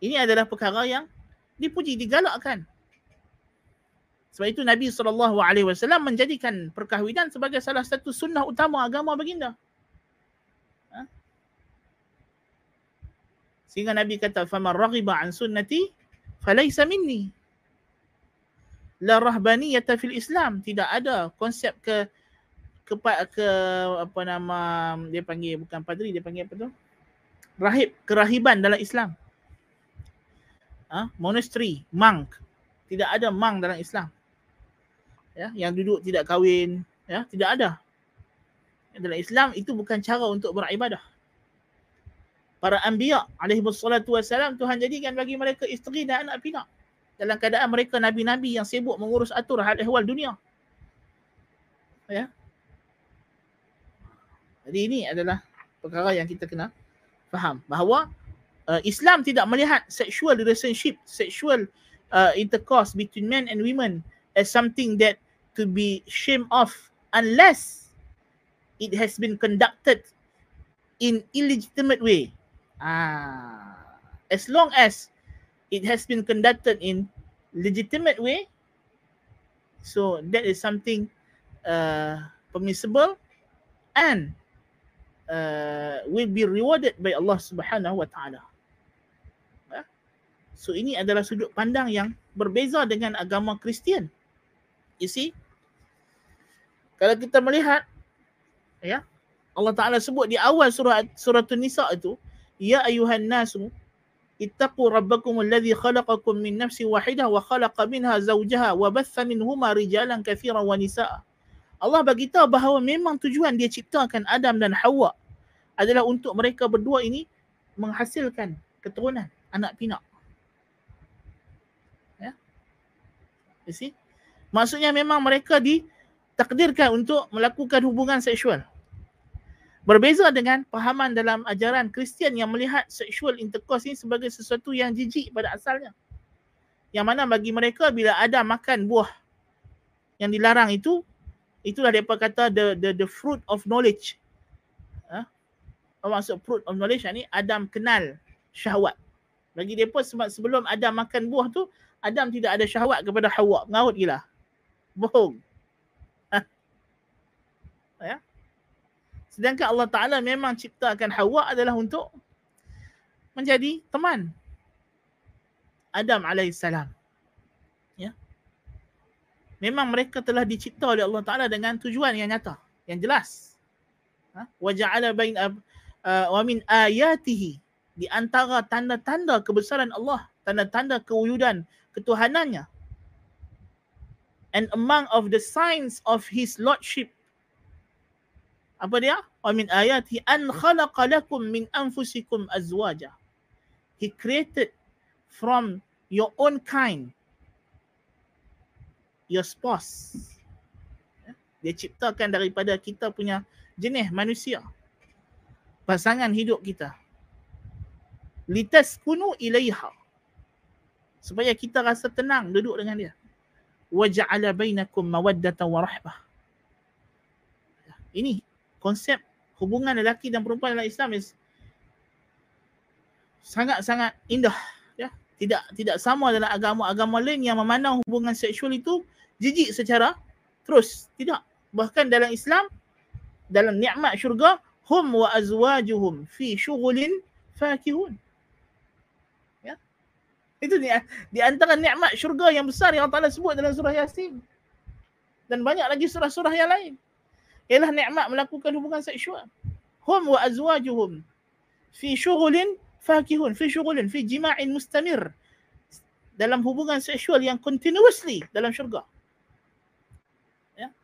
ini adalah perkara yang dipuji, digalakkan. Sebab itu Nabi SAW menjadikan perkahwinan sebagai salah satu sunnah utama agama baginda. Ha? Sehingga Nabi kata, "Faman raghiba an sunnati falaysa minni." La rahbaniyata fil Islam. Tidak ada konsep ke ke, ke apa nama dia panggil bukan padri dia panggil apa tu? Rahib, kerahiban dalam Islam. Ha? Monastery, monk. Tidak ada monk dalam Islam. Ya, yang duduk tidak kahwin, ya, tidak ada. Dalam Islam itu bukan cara untuk beribadah para anbiya alaihi wassalatu wassalam Tuhan jadikan bagi mereka isteri dan anak pinak dalam keadaan mereka nabi-nabi yang sibuk mengurus atur hal ehwal dunia. Ya. Jadi ini adalah perkara yang kita kena faham bahawa uh, Islam tidak melihat sexual relationship sexual uh, intercourse between men and women as something that to be shame of unless it has been conducted in illegitimate way. Ah, as long as it has been conducted in legitimate way, so that is something uh, permissible and uh, will be rewarded by Allah Subhanahu Wa Taala. Ya. So ini adalah sudut pandang yang berbeza dengan agama Kristian. You see? Kalau kita melihat ya, Allah Taala sebut di awal surah surah An-Nisa itu, Ya ayuhan nasu ittaqu rabbakum alladhi khalaqakum min nafsi wahidah wa khalaqa minha zawjaha wa batha minhuma rijalan kathiran wa nisaa. Allah bagi tahu bahawa memang tujuan dia ciptakan Adam dan Hawa adalah untuk mereka berdua ini menghasilkan keturunan anak pinak. Ya. You see? Maksudnya memang mereka ditakdirkan untuk melakukan hubungan seksual. Berbeza dengan pahaman dalam ajaran Kristian yang melihat sexual intercourse ini sebagai sesuatu yang jijik pada asalnya. Yang mana bagi mereka bila ada makan buah yang dilarang itu, itulah mereka kata the the the fruit of knowledge. Ha? Maksud fruit of knowledge ni? Adam kenal syahwat. Bagi mereka sebab sebelum Adam makan buah tu, Adam tidak ada syahwat kepada Hawa. Mengaut gila. Bohong. Ha? Ya? Sedangkan Allah Ta'ala memang ciptakan Hawa adalah untuk menjadi teman Adam AS. Ya. Memang mereka telah dicipta oleh Allah Ta'ala dengan tujuan yang nyata, yang jelas. Ha? Wa ja'ala bain uh, wa min ayatihi di antara tanda-tanda kebesaran Allah, tanda-tanda kewujudan ketuhanannya. And among of the signs of his lordship apa dia? Wa min ayati an khalaqa lakum min anfusikum azwaja. He created from your own kind your spouse. Ya. Dia ciptakan daripada kita punya jenis manusia. Pasangan hidup kita. Litas kunu ilaiha. Supaya kita rasa tenang duduk dengan dia. Wa ja'ala bainakum mawaddata wa rahmah. Ya. Ini konsep hubungan lelaki dan perempuan dalam Islam is sangat-sangat indah ya. Tidak tidak sama dalam agama-agama lain yang memandang hubungan seksual itu jijik secara terus. Tidak. Bahkan dalam Islam dalam nikmat syurga hum wa azwajuhum fi syughulin fakihun. Ya. Itu ni di antara nikmat syurga yang besar yang Allah Taala sebut dalam surah Yasin. Dan banyak lagi surah-surah yang lain ialah nikmat melakukan hubungan seksual. Hum wa azwajuhum fi syughulin fakihun, fi syughulin, fi jima'in mustamir. Dalam hubungan seksual yang continuously dalam syurga. Ya.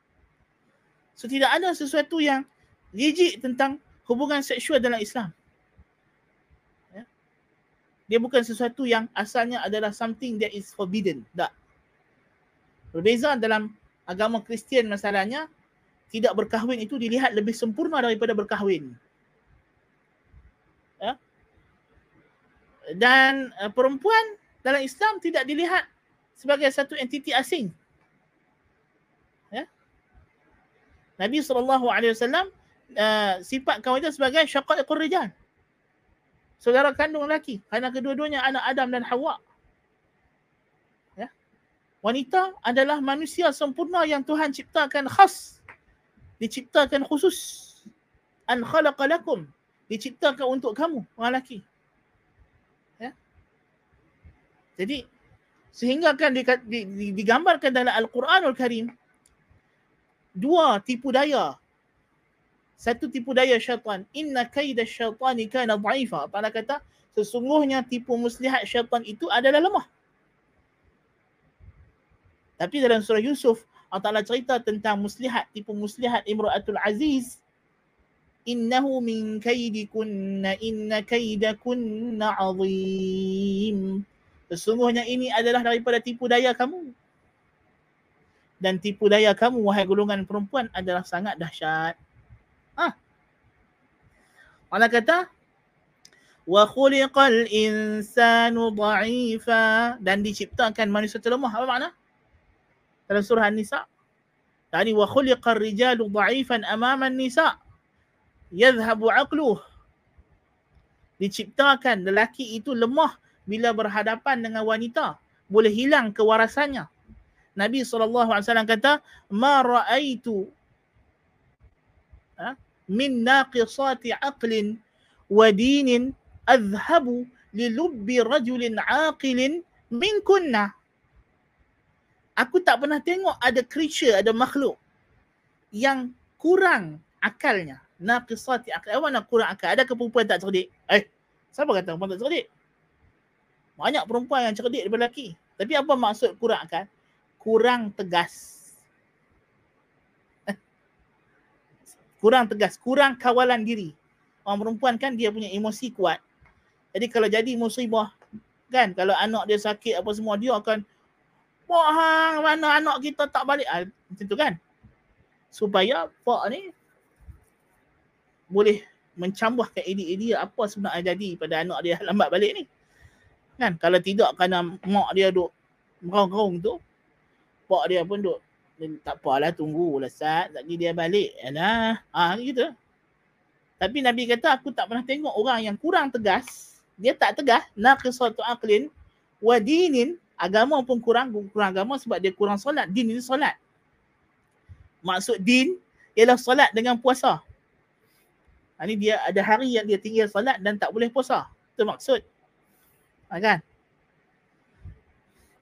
So tidak ada sesuatu yang jijik tentang hubungan seksual dalam Islam. Ya. Dia bukan sesuatu yang asalnya adalah something that is forbidden. Tak. Berbeza dalam agama Kristian masalahnya, tidak berkahwin itu dilihat lebih sempurna daripada berkahwin. Ya? Dan uh, perempuan dalam Islam tidak dilihat sebagai satu entiti asing. Ya? Nabi SAW uh, sifat kawan itu sebagai syaqaiqur rijal. Saudara kandung lelaki. Kerana kedua-duanya anak Adam dan Hawa. Ya? Wanita adalah manusia sempurna yang Tuhan ciptakan khas diciptakan khusus an khalaqa lakum diciptakan untuk kamu orang lelaki Jadi sehingga kan digambarkan dalam Al-Quranul Karim dua tipu daya. Satu tipu daya syaitan. Inna kaida syaitani kana dha'ifa. Allah kata sesungguhnya tipu muslihat syaitan itu adalah lemah. Tapi dalam surah Yusuf, Allah Ta'ala cerita tentang muslihat, tipu muslihat Imra'atul Aziz. Innahu min kaidikunna inna kaidakunna azim. Sesungguhnya ini adalah daripada tipu daya kamu. Dan tipu daya kamu, wahai golongan perempuan, adalah sangat dahsyat. Ah. Allah kata, wa khuliqal insanu dha'ifa dan diciptakan manusia terlemah. Apa makna? Dalam surah An-Nisa. Tadi wa khuliqar rijalu dha'ifan amama an-nisa. Yadhhabu aqluh. Diciptakan lelaki itu lemah bila berhadapan dengan wanita. Boleh hilang kewarasannya. Nabi SAW kata, Ma ra'aitu ha? min naqisati aqlin wa dinin adhhabu li lubbi rajulin aqilin min kunna aku tak pernah tengok ada creature, ada makhluk yang kurang akalnya. Naqisati akal. Apa nak kurang akal? Ada ke perempuan tak cerdik? Eh, siapa kata perempuan tak cerdik? Banyak perempuan yang cerdik daripada lelaki. Tapi apa maksud kurang akal? Kurang tegas. Eh. kurang tegas, kurang kawalan diri. Orang perempuan kan dia punya emosi kuat. Jadi kalau jadi musibah, kan kalau anak dia sakit apa semua dia akan Pak hang mana anak kita tak balik. Ah, macam tu kan. Supaya pak ni boleh mencambahkan idea-idea apa sebenarnya jadi pada anak dia [LAUGHS] lambat balik ni. Kan? Kalau tidak kerana mak dia duk merong-rong tu, pak dia pun duk tak apalah tunggu lah sat, lagi dia balik. Alah, ah gitu. Tapi Nabi kata aku tak pernah tengok orang yang kurang tegas, dia tak tegas, naqisatu aqlin wa dinin agama pun kurang kurang agama sebab dia kurang solat. Din ini solat. Maksud din ialah solat dengan puasa. Ini ha, dia ada hari yang dia tinggal solat dan tak boleh puasa. Itu maksud? Ha, kan?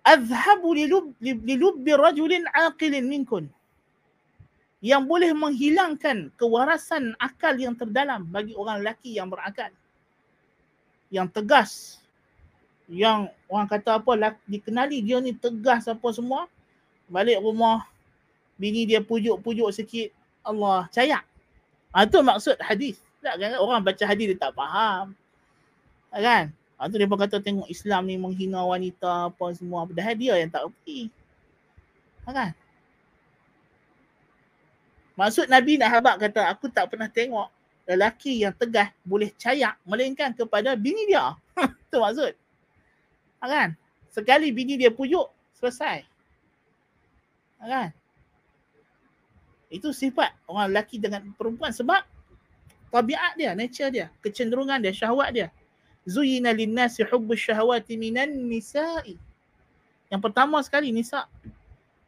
Azhabu lilubbi rajulin aqilin minkun. Yang boleh menghilangkan kewarasan akal yang terdalam bagi orang lelaki yang berakal. Yang tegas yang orang kata apa lah, dikenali dia ni tegas apa semua balik rumah bini dia pujuk-pujuk sikit Allah cayak ha, tu maksud hadis. Tak kan? Orang baca hadis dia tak faham. Ha, kan? Ha, tu dia kata tengok Islam ni menghina wanita apa semua padahal dia yang tak pergi ha, kan? Maksud Nabi nak habak kata aku tak pernah tengok lelaki yang tegas boleh cayak melainkan kepada bini dia. [LAUGHS] Tu maksud kan? Sekali bini dia pujuk, selesai. Ha, kan? Itu sifat orang lelaki dengan perempuan sebab tabiat dia, nature dia, kecenderungan dia, syahwat dia. Zuyina linnasi hubbu syahwati minan nisa'i. Yang pertama sekali nisa.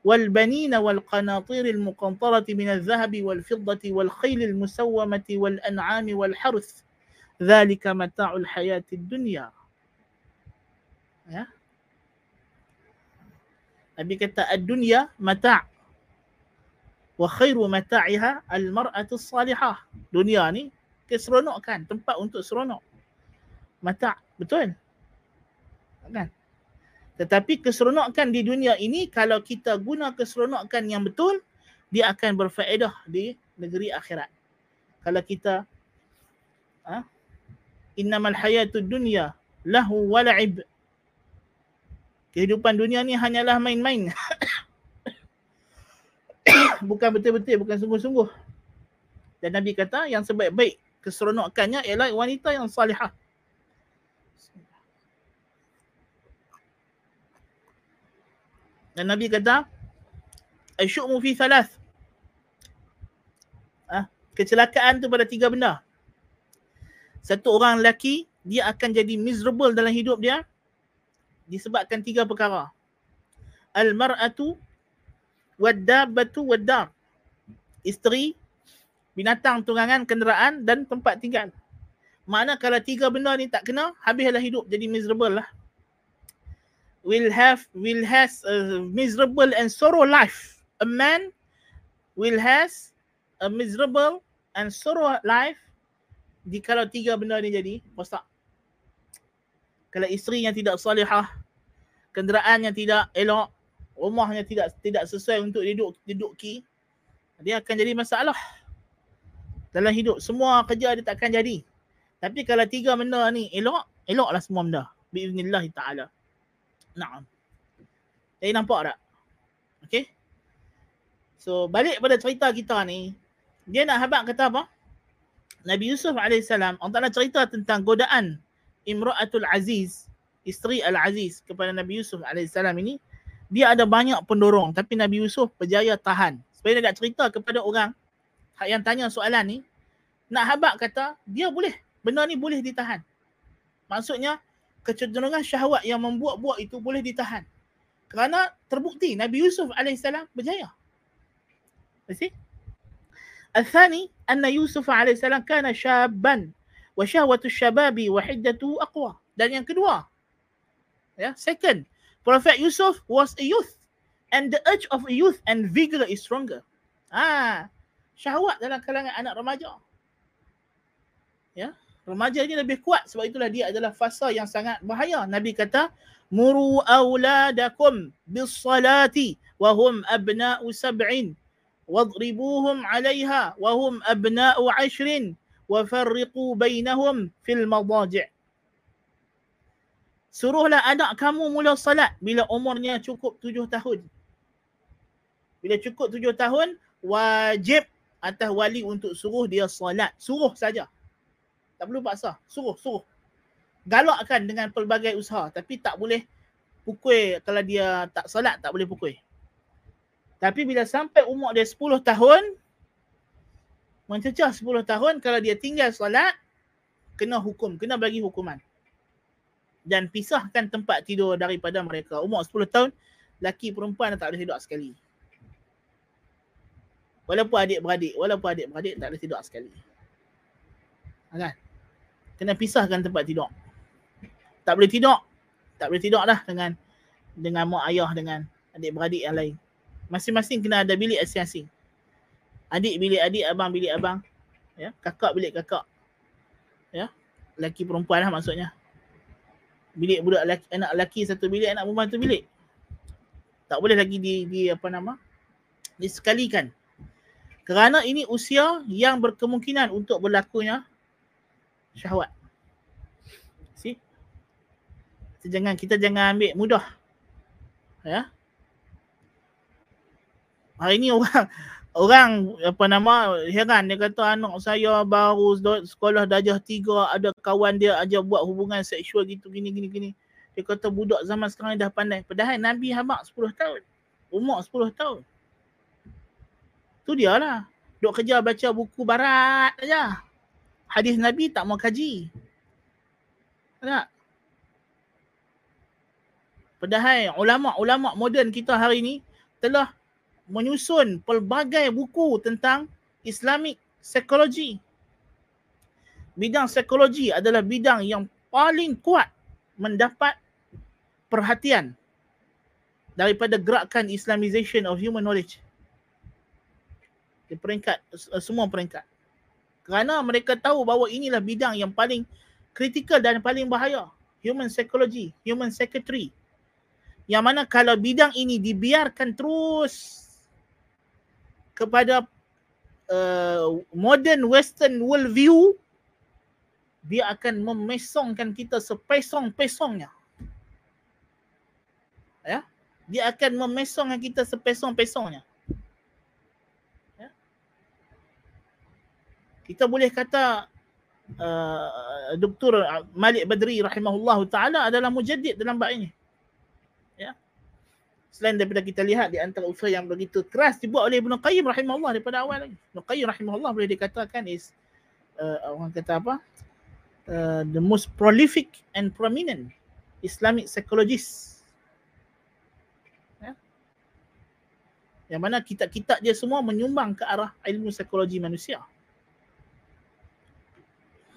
Wal banina wal qanatir al muqantarati min al zahabi wal fiddati wal khayl al musawwamati wal an'ami wal harth. Dhalika mata'ul hayati dunya ya Nabi kata ad-dunya mata' wa khairu mata'iha al-mar'atu salihah. Dunia ni keseronokan, tempat untuk seronok. Mata' betul? Kan? Tetapi keseronokan di dunia ini kalau kita guna keseronokan yang betul, dia akan berfaedah di negeri akhirat. Kalau kita ha? innamal hayatud dunya lahu wala'ib kehidupan dunia ni hanyalah main-main. [COUGHS] bukan betul-betul, bukan sungguh-sungguh. Dan Nabi kata yang sebaik-baik keseronokannya ialah wanita yang salihah. Dan Nabi kata, Asyukmu fi thalath. Ah, kecelakaan tu pada tiga benda. Satu orang lelaki, dia akan jadi miserable dalam hidup dia disebabkan tiga perkara. Al-mar'atu wad-dabbatu wad-dar. Isteri, binatang tunggangan, kenderaan dan tempat tinggal. Mana kalau tiga benda ni tak kena, habislah hidup jadi miserable lah. will have will has a miserable and sorrow life. A man will has a miserable and sorrow life di kalau tiga benda ni jadi, tak? Kalau isteri yang tidak salihah, kenderaan yang tidak elok, rumahnya tidak tidak sesuai untuk duduk duduki, dia akan jadi masalah dalam hidup. Semua kerja dia takkan jadi. Tapi kalau tiga benda ni elok, eloklah semua benda. Biiznillah ta'ala. Naam. Jadi nampak tak? Okay. So balik pada cerita kita ni, dia nak habaq kata apa? Nabi Yusuf AS, Allah Ta'ala cerita tentang godaan Imra'atul Aziz, isteri Al-Aziz kepada Nabi Yusuf AS ini, dia ada banyak pendorong tapi Nabi Yusuf berjaya tahan. Supaya dia nak cerita kepada orang yang tanya soalan ni, nak habak kata dia boleh, benda ni boleh ditahan. Maksudnya kecenderungan syahwat yang membuat-buat itu boleh ditahan. Kerana terbukti Nabi Yusuf AS berjaya. Masih? Al-Thani, anna Yusuf AS kana syaban wa syahwatu syababi wahidatu aqwa. Dan yang kedua ya second prophet yusuf was a youth and the urge of a youth and vigor is stronger. Ha syahwat dalam kalangan anak remaja. Ya remaja ini lebih kuat sebab itulah dia adalah fasa yang sangat bahaya. Nabi kata muru auladakum bis salati wa hum abna'u sab'in wadribuhum alaiha wa hum abna'u 'ashrin وفرقوا bainahum fil المضاجع Suruhlah anak kamu mula salat bila umurnya cukup tujuh tahun. Bila cukup tujuh tahun, wajib atas wali untuk suruh dia salat. Suruh saja. Tak perlu paksa. Suruh, suruh. Galakkan dengan pelbagai usaha. Tapi tak boleh pukul kalau dia tak salat, tak boleh pukul. Tapi bila sampai umur dia 10 tahun, mencecah 10 tahun, kalau dia tinggal solat, kena hukum, kena bagi hukuman. Dan pisahkan tempat tidur daripada mereka. Umur 10 tahun, laki perempuan tak boleh tidur sekali. Walaupun adik-beradik, walaupun adik-beradik tak boleh tidur sekali. Kan? Kena pisahkan tempat tidur. Tak boleh tidur. Tak boleh tidur dah dengan dengan mak ayah dengan adik-beradik yang lain. Masing-masing kena ada bilik asing-asing. Adik bilik adik, abang bilik abang. Ya, kakak bilik kakak. Ya. Laki perempuan lah maksudnya. Bilik budak laki, anak lelaki satu bilik, anak perempuan satu bilik. Tak boleh lagi di, di apa nama? Disekalikan. Kerana ini usia yang berkemungkinan untuk berlakunya syahwat. See? Jangan kita jangan ambil mudah. Ya hari ni orang orang apa nama heran. Dia kata anak saya baru sekolah darjah tiga. Ada kawan dia aja buat hubungan seksual gitu gini gini gini. Dia kata budak zaman sekarang dah pandai. Padahal Nabi habaq 10 tahun. Umur 10 tahun. Tu dia lah. Duk kerja baca buku barat aja. Hadis Nabi tak mau kaji. Tak. Padahal ulama-ulama moden kita hari ni telah menyusun pelbagai buku tentang Islamic Psychology. Bidang psikologi adalah bidang yang paling kuat mendapat perhatian daripada gerakan Islamization of human knowledge. Di peringkat, semua peringkat. Kerana mereka tahu bahawa inilah bidang yang paling kritikal dan paling bahaya. Human psychology, human secretary. Yang mana kalau bidang ini dibiarkan terus kepada uh, modern western world view dia akan memesongkan kita sepesong-pesongnya. Ya? Dia akan memesongkan kita sepesong-pesongnya. Ya? Kita boleh kata uh, Dr. Malik Badri rahimahullah taala adalah mujaddid dalam bab ini. Ya selain daripada kita lihat di antara usaha yang begitu keras dibuat oleh Ibn Qayyim rahimahullah daripada awal lagi. Ibn Qayyim rahimahullah boleh dikatakan is uh, orang kata apa? Uh, the most prolific and prominent Islamic psychologist. Ya. Yang mana kitab-kitab dia semua menyumbang ke arah ilmu psikologi manusia.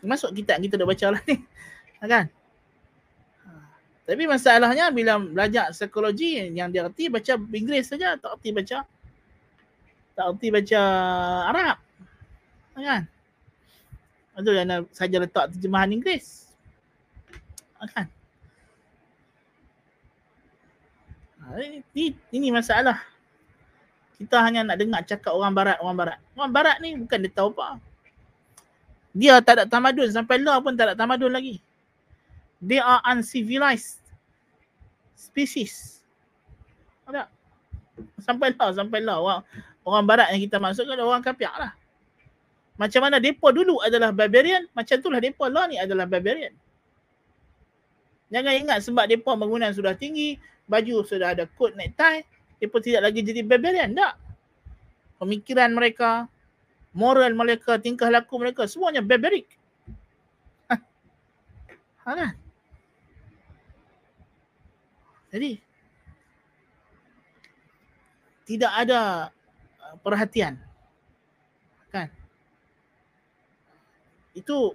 Masuk kitab kita dah baca lah ni. [LAUGHS] Kan? Tapi masalahnya bila belajar psikologi yang dia reti baca Inggeris saja, tak reti baca tak reti baca Arab. Kan? Itu yang saja letak terjemahan Inggeris. Kan? Ha, ini, ini masalah. Kita hanya nak dengar cakap orang barat, orang barat. Orang barat ni bukan dia tahu apa. Dia tak ada tamadun sampai lah pun tak ada tamadun lagi. They are uncivilized species. Ada. Sampai lah, sampai lah. Orang, orang barat yang kita masukkan orang kapiak lah. Macam mana depa dulu adalah barbarian, macam itulah depa lah ni adalah barbarian. Jangan ingat sebab depa bangunan sudah tinggi, baju sudah ada coat necktie, depa tidak lagi jadi barbarian. Tak. Pemikiran mereka, moral mereka, tingkah laku mereka, semuanya barbaric. [LAUGHS] Ha. ha kan? Jadi tidak ada uh, perhatian. Kan? Itu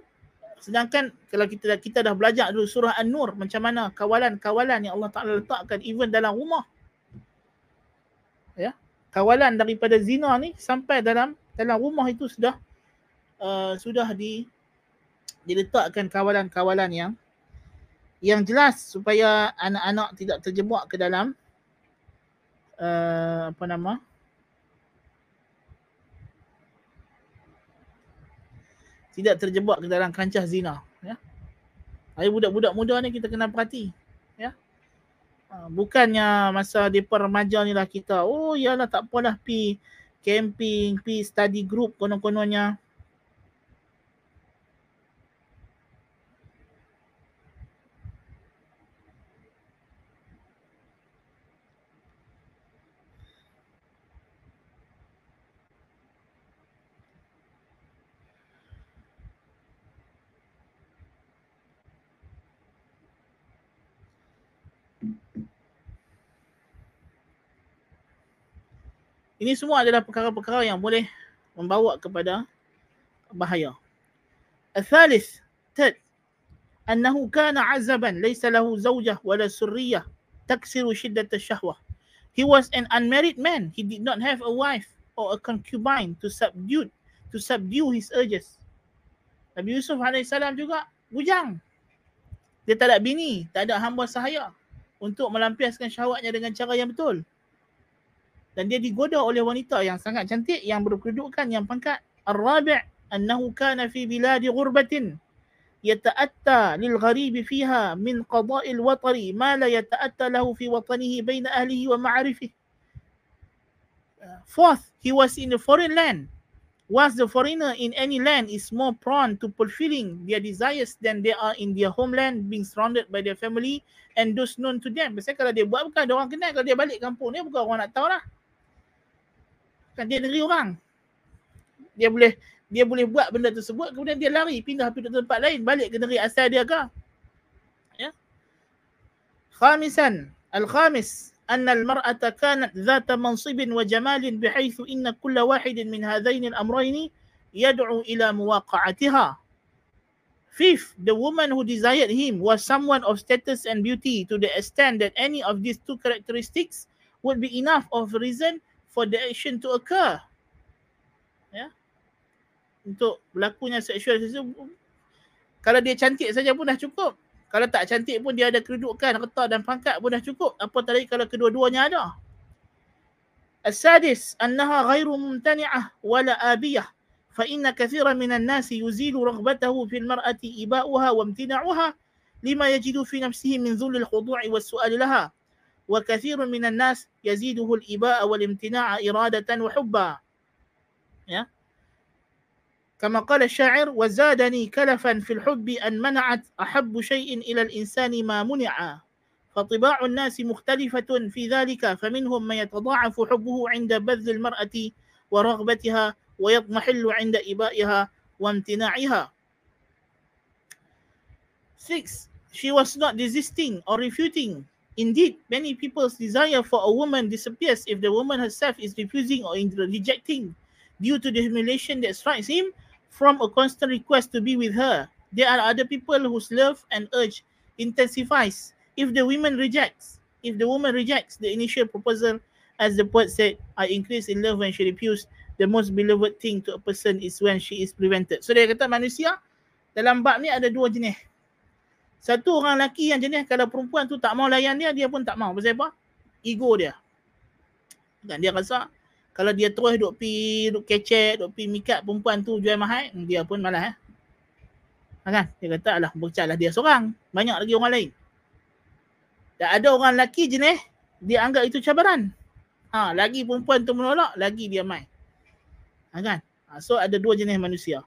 sedangkan kalau kita kita dah belajar dulu surah An-Nur macam mana kawalan-kawalan yang Allah Taala letakkan even dalam rumah. Ya. Kawalan daripada zina ni sampai dalam dalam rumah itu sudah uh, sudah di diletakkan kawalan-kawalan yang yang jelas supaya anak-anak tidak terjebak ke dalam uh, apa nama? Tidak terjebak ke dalam kancah zina ya. Hai budak-budak muda ni kita kena perhati ya. Uh, bukannya masa depa remaja ni lah kita oh yalah tak apalah pi camping pi study group konon-kononnya Ini semua adalah perkara-perkara yang boleh membawa kepada bahaya. Al-thalith, third, أنه كان عزبا ليس له زوجة ولا سرية تكسر شدة الشهوة. He was an unmarried man. He did not have a wife or a concubine to subdue to subdue his urges. Nabi Yusuf AS juga bujang. Dia tak ada bini, tak ada hamba sahaya untuk melampiaskan syahwatnya dengan cara yang betul dan dia digoda oleh wanita yang sangat cantik yang berkedudukan yang pangkat ar-rabi' annahu kana fi biladi ghurbatin yata'atta lil gharibi fiha min qada'il watari ma la yata'atta lahu fi watanihi baina ahlihi wa ma'arifihi fourth he was in a foreign land whilst the foreigner in any land is more prone to fulfilling their desires than they are in their homeland being surrounded by their family and those known to them. Biasanya kalau dia buat bukan ada orang kenal. Kalau dia balik kampung ni bukan orang nak tahu lah kan dia negeri orang dia boleh dia boleh buat benda tersebut kemudian dia lari pindah pergi ke tempat lain balik ke negeri asal dia ke ya khamisan al khamis أن المرأة كانت ذات منصب وجمال بحيث إن كل واحد من هذين الأمرين يدعو إلى مواقعتها. Fifth, the woman who desired him was someone of status and beauty to the extent that any of these two characteristics would be enough of reason for the action to occur. Ya. Yeah. Untuk berlakunya seksual sesuatu. Kalau dia cantik saja pun dah cukup. Kalau tak cantik pun dia ada kedudukan, retak dan pangkat pun dah cukup. Apa tadi kalau kedua-duanya ada. Al-Sadis, annaha ghairu muntani'ah wala abiyah. Fa inna kathira minal nasi yuzilu ragbatahu fil mar'ati iba'uha wa amtina'uha lima yajidu fi nafsihi min zulil khudu'i wa su'alilaha. وكثير من الناس يزيده الإباء والامتناع إرادة وحبا. يا؟ كما قال الشاعر وزادني كلفا في الحب أن منعت أحب شيء إلى الإنسان ما منع. فطباع الناس مختلفة في ذلك فمنهم من يتضاعف حبه عند بذل المرأة ورغبتها ويضمحل عند إبائها وامتناعها. 6. She was not desisting or refuting. Indeed, many people's desire for a woman disappears if the woman herself is refusing or rejecting due to the humiliation that strikes him from a constant request to be with her. There are other people whose love and urge intensifies if the woman rejects, if the woman rejects the initial proposal, as the poet said, I increase in love when she refused, the most beloved thing to a person is when she is prevented. So dia kata manusia dalam bab ni ada dua jenis. Satu orang lelaki yang jenis kalau perempuan tu tak mau layan dia, dia pun tak mau. Pasal apa? Ego dia. Dan dia rasa kalau dia terus duk pi duk kecek, duk pi mikat perempuan tu jual mahal, dia pun malas eh. Ha, kan? Dia kata alah bercaklah dia seorang. Banyak lagi orang lain. Dan ada orang lelaki jenis dia anggap itu cabaran. Ha, lagi perempuan tu menolak, lagi dia main. Ha, kan? Ha, so ada dua jenis manusia.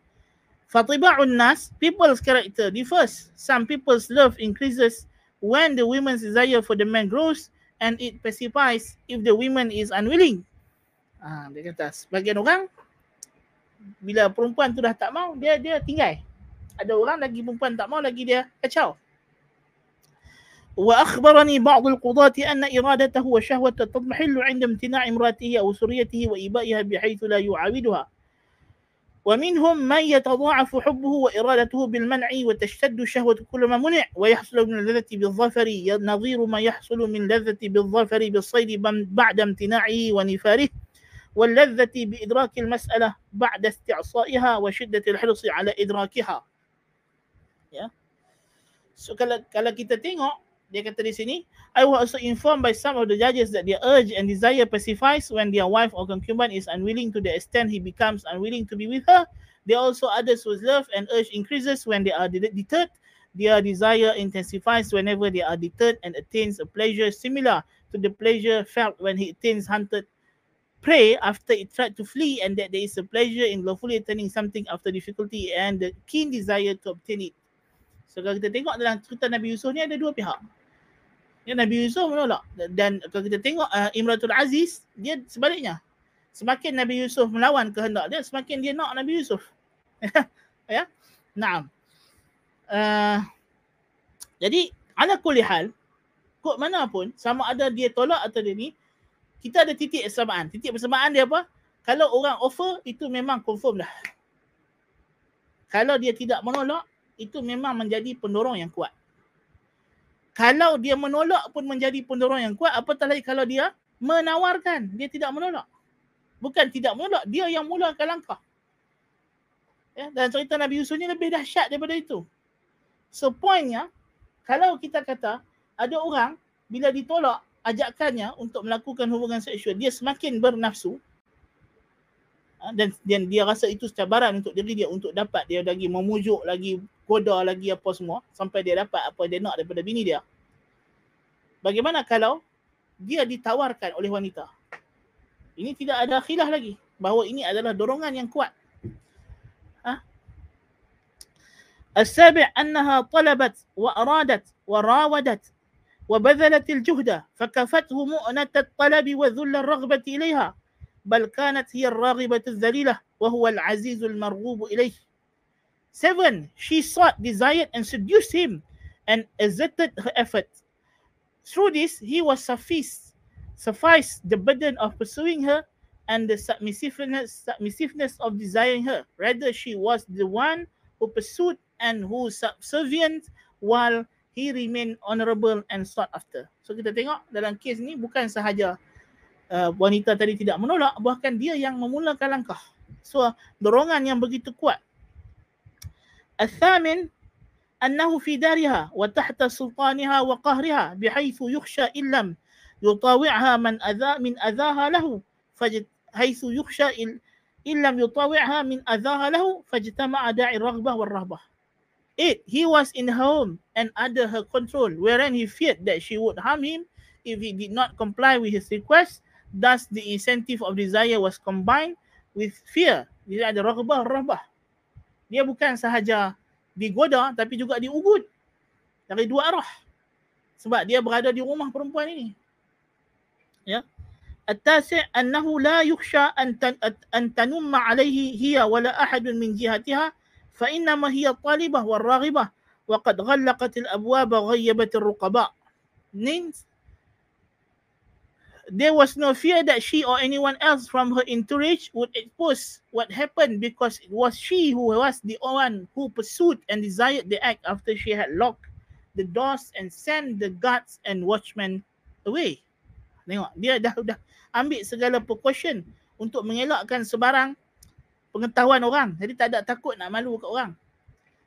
Fatiba'un nas, people's character differs. Some people's love increases when the woman's desire for the man grows and it pacifies if the woman is unwilling. Ha, dia kata sebagian orang bila perempuan tu dah tak mau dia dia tinggal. Ada orang lagi perempuan tak mau lagi dia kacau. وأخبرني بعض القضاة أن إرادته وشهوة تضمحل عند امتناع امرأته أو سريته وإبائها بحيث لا يعاودها ومنهم من يتضاعف حبه وإرادته بالمنع وتشتد شهوة كل ما منع ويحصل من اللذة بالظفر نظير ما يحصل من لذة بالظفر بالصيد بعد امتناعه ونفاره واللذة بإدراك المسألة بعد استعصائها وشدة الحرص على إدراكها. Ya. So kalau kalau kita tengok dia kata di sini, I was also informed by some of the judges that their urge and desire pacifies when their wife or concubine is unwilling to the extent he becomes unwilling to be with her. There are also others whose love and urge increases when they are deterred. Their desire intensifies whenever they are deterred and attains a pleasure similar to the pleasure felt when he attains hunted prey after it tried to flee and that there is a pleasure in lawfully attaining something after difficulty and the keen desire to obtain it. So kalau kita tengok dalam cerita Nabi Yusuf ni ada dua pihak. Ya, Nabi Yusuf menolak dan kalau kita tengok uh, Imratul Aziz dia sebaliknya. Semakin Nabi Yusuf melawan kehendak dia semakin dia nak Nabi Yusuf. [LAUGHS] ya. Naam. Uh, jadi ala kulli hal kok mana pun sama ada dia tolak atau dia ni kita ada titik persamaan. Titik persamaan dia apa? Kalau orang offer, itu memang confirm dah. Kalau dia tidak menolak, itu memang menjadi pendorong yang kuat. Kalau dia menolak pun menjadi pendorong yang kuat, apatah lagi kalau dia menawarkan, dia tidak menolak. Bukan tidak menolak, dia yang mulakan langkah. Ya, dan cerita Nabi Yusuf ni lebih dahsyat daripada itu. So pointnya, kalau kita kata ada orang bila ditolak, ajakannya untuk melakukan hubungan seksual dia semakin bernafsu dan, dan dia rasa itu cabaran untuk diri dia untuk dapat dia lagi memujuk lagi goda lagi apa semua sampai dia dapat apa dia nak daripada bini dia bagaimana kalau dia ditawarkan oleh wanita ini tidak ada khilaf lagi bahawa ini adalah dorongan yang kuat ha? السابع أنها طلبت وأرادت وراودت وبذلت الجهد فكفته مؤنة الطلب وذل الرغبة إليها بل كانت هي الراغبة الذليلة وهو العزيز المرغوب إليه Seven, she sought, desired and seduced him and exerted her effort. Through this, he was suffice, suffice the burden of pursuing her and the submissiveness, submissiveness of desiring her. Rather, she was the one who pursued and who subservient while he remain honorable and sought after. So kita tengok dalam kes ni bukan sahaja uh, wanita tadi tidak menolak, bahkan dia yang memulakan langkah. So dorongan yang begitu kuat. الثامن أنه في دارها وتحت سلطانها وقهرها بحيث يخشى إن لم يطاوعها من أذى من أذاها له حيث يخشى إن لم يطاوعها من أذاها له فاجتمع داعي الرغبة والرهبة Eight, he was in home and under her control, wherein he feared that she would harm him if he did not comply with his request. Thus, the incentive of desire was combined with fear. Dia ada raghbah, rahbah. Dia bukan sahaja digoda tapi juga diugut dari dua arah. Sebab dia berada di rumah perempuan ini. Ya. التاسع أنه لا يخشى أن تنم عليه هي ولا أحد من جهتها فإنما هي الطالبة والراغبة وقد غلقت الأبواب وغيبت الرقباء means there was no fear that she or anyone else from her entourage would expose what happened because it was she who was the one who pursued and desired the act after she had locked the doors and send the guards and watchmen away. Tengok, dia dah dah ambil segala precaution untuk mengelakkan sebarang pengetahuan orang. Jadi tak ada takut nak malu kat orang.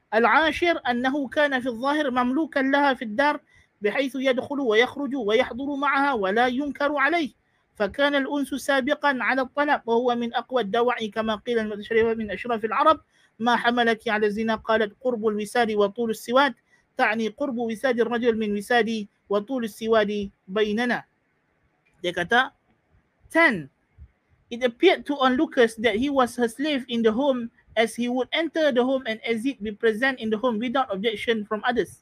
Al-ashir annahu kana fi al-zahir mamlukan laha fi ad-dar بحيث يدخل ويخرج ويحضر معها ولا ينكر عليه. فكان الأنس سابقا على الطلب وهو من أقوى الدواعي كما قيل المتشرفة من أشراف العرب. ما حملك على الزنا؟ قالت قرب الوساد وطول السواد. تعني قرب وساد الرجل من وسادي وطول السواد بيننا. Dia kata 10 it appeared to onlookers that he was her slave in the home as he would enter the home and as it be present in the home without objection from others.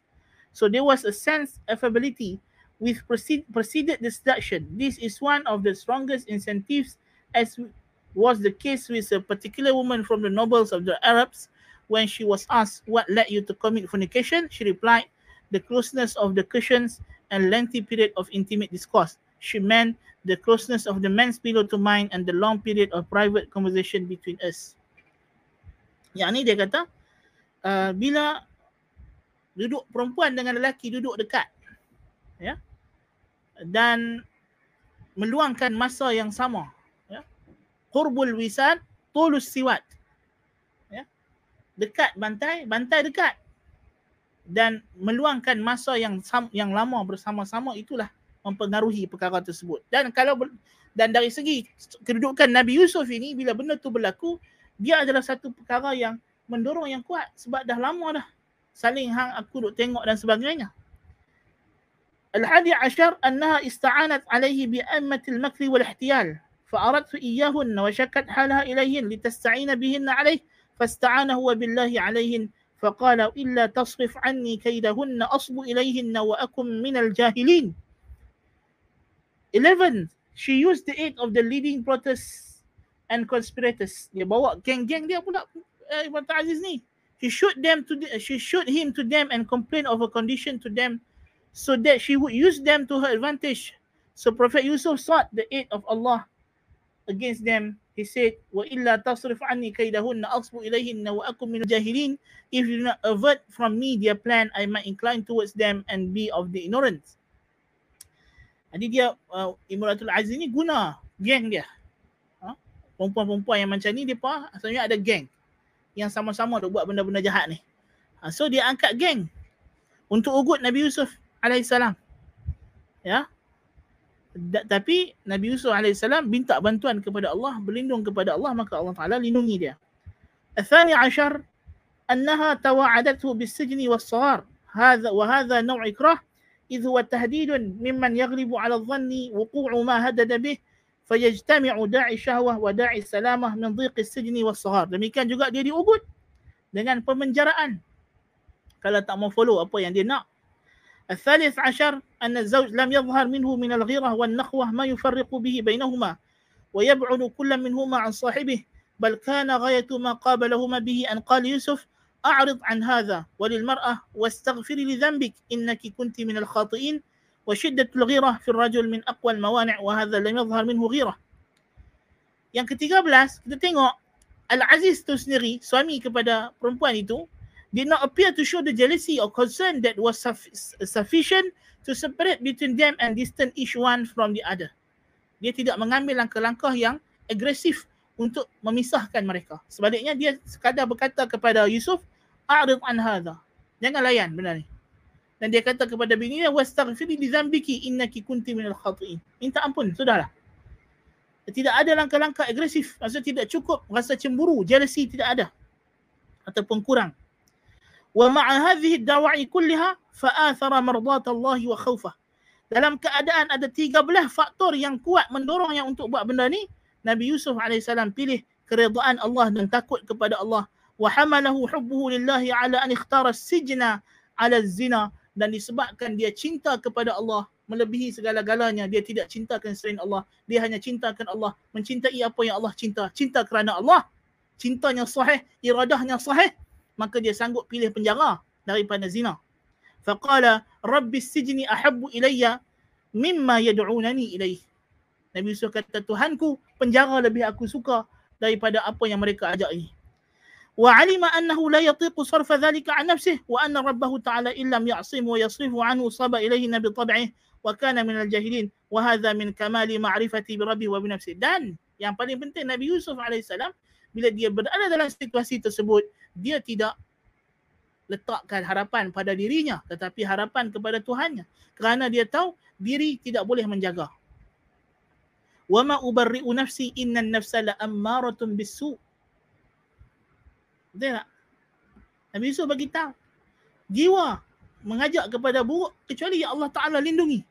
So there was a sense of ability with proceed, preceded the seduction. This is one of the strongest incentives, as was the case with a particular woman from the nobles of the Arabs. When she was asked what led you to commit fornication, she replied, the closeness of the cushions and lengthy period of intimate discourse. She meant the closeness of the man's pillow to mine and the long period of private conversation between us. Yang ni dia kata, uh, bila duduk perempuan dengan lelaki duduk dekat. Ya? Dan meluangkan masa yang sama. Ya? Qurbul wisad tulus siwat. Ya? Dekat bantai bantai dekat. Dan meluangkan masa yang yang lama bersama-sama itulah mempengaruhi perkara tersebut. Dan kalau dan dari segi kedudukan Nabi Yusuf ini bila benda tu berlaku dia adalah satu perkara yang mendorong yang kuat sebab dah lama dah saling hang aku duk tengok dan sebagainya. Al-hadi ashar annaha ista'anat alaihi bi ammatil makri wal ihtiyal. فأردت إياهن وشكت حالها إليهن لتستعين بهن عليه فاستعان هو بالله عليهن فقال إلا تصرف عني كيدهن أصب إليهن وأكن من الجاهلين 11. She used the aid of the leading protests and conspirators. Dia bawa geng-geng dia pula eh, Ibn Aziz ni. She showed them to the, she showed him to them and complained of a condition to them so that she would use them to her advantage. So Prophet Yusuf sought the aid of Allah against them. He said, وَإِلَّا تَصْرِفْ عَنِّي كَيْدَهُنَّ أَصْبُ إِلَيْهِنَّ وَأَكُمْ مِنَ الْجَاهِلِينَ If you do not avert from me their plan, I might incline towards them and be of the ignorant. Jadi dia, uh, Imratul Aziz ni guna geng dia. Ha? Perempuan-perempuan yang macam ni, dia apa? Asalnya ada geng yang sama-sama duk buat benda-benda jahat ni. Ha, so dia angkat geng untuk ugut Nabi Yusuf alaihissalam. Ya. Da, tapi Nabi Yusuf alaihissalam minta bantuan kepada Allah, berlindung kepada Allah, maka Allah Taala lindungi dia. Athani ashar annaha tawa'adathu bis-sijni was-saghar. Hadha wa hadha naw' ikrah إذ هو تهديد ممن يغلب على الظن وقوع ما هدد به فيجتمع داعي الشهوة وداعي السلامة من ضيق السجن والصغار. Demikian juga dia diugut dengan pemenjaraan. Kalau tak mau follow apa yang dia nak. الثالث عشر أن الزوج لم يظهر منه من الغيرة والنخوة ما يفرق به بينهما ويبعد كل منهما عن صاحبه بل كان غاية ما قابلهما به أن قال يوسف أعرض عن هذا وللمرأة واستغفري لذنبك إنك كنت من الخاطئين وشدة الغيرة في الرجل من أقوى الموانع وهذا لم يظهر منه غيرة yang ke-13 kita tengok Al-Aziz tu sendiri suami kepada perempuan itu did not appear to show the jealousy or concern that was sufficient to separate between them and distance each one from the other dia tidak mengambil langkah-langkah yang agresif untuk memisahkan mereka sebaliknya dia sekadar berkata kepada Yusuf a'rid an hadha jangan layan benda ni dan dia kata kepada bininya wastaghfiri li dzambiki innaki kunti minal khati'in. Minta ampun, sudahlah. Tidak ada langkah-langkah agresif, maksudnya tidak cukup rasa cemburu, jealousy tidak ada ataupun kurang. Wa ma'a hadhihi ad-dawa'i kullaha fa'athara mardat Allah wa khawfah. Dalam keadaan ada 13 faktor yang kuat mendorong yang untuk buat benda ni, Nabi Yusuf AS pilih keredaan Allah dan takut kepada Allah. Wa hamalahu hubbuhu lillahi ala an ikhtara sijna ala zina dan disebabkan dia cinta kepada Allah melebihi segala-galanya dia tidak cintakan selain Allah. Dia hanya cintakan Allah mencintai apa yang Allah cinta. Cinta kerana Allah. Cintanya sahih iradahnya sahih. Maka dia sanggup pilih penjara daripada zina. Faqala rabbi sijni ahabbu ilayya mimma yad'unani ilayh Nabi Yusuf kata Tuhanku penjara lebih aku suka daripada apa yang mereka ajak ini وعلم أنه لا يطيق صرف ذلك عن نفسه وأن ربه تعالى إن لم يعصم ويصرف عنه صاب إليه بطبعه وكان من الجاهلين وهذا من كمال معرفتي بربه وبنفسه dan yang paling penting Nabi Yusuf AS bila dia berada dalam situasi tersebut dia tidak letakkan harapan pada dirinya tetapi harapan kepada Tuhannya kerana dia tahu diri tidak boleh menjaga wa ma ubarri'u nafsi innan nafsa la ammaratun bisu Betul tak? Nabi Yusuf bagi tahu. Jiwa mengajak kepada buruk kecuali yang Allah Ta'ala lindungi.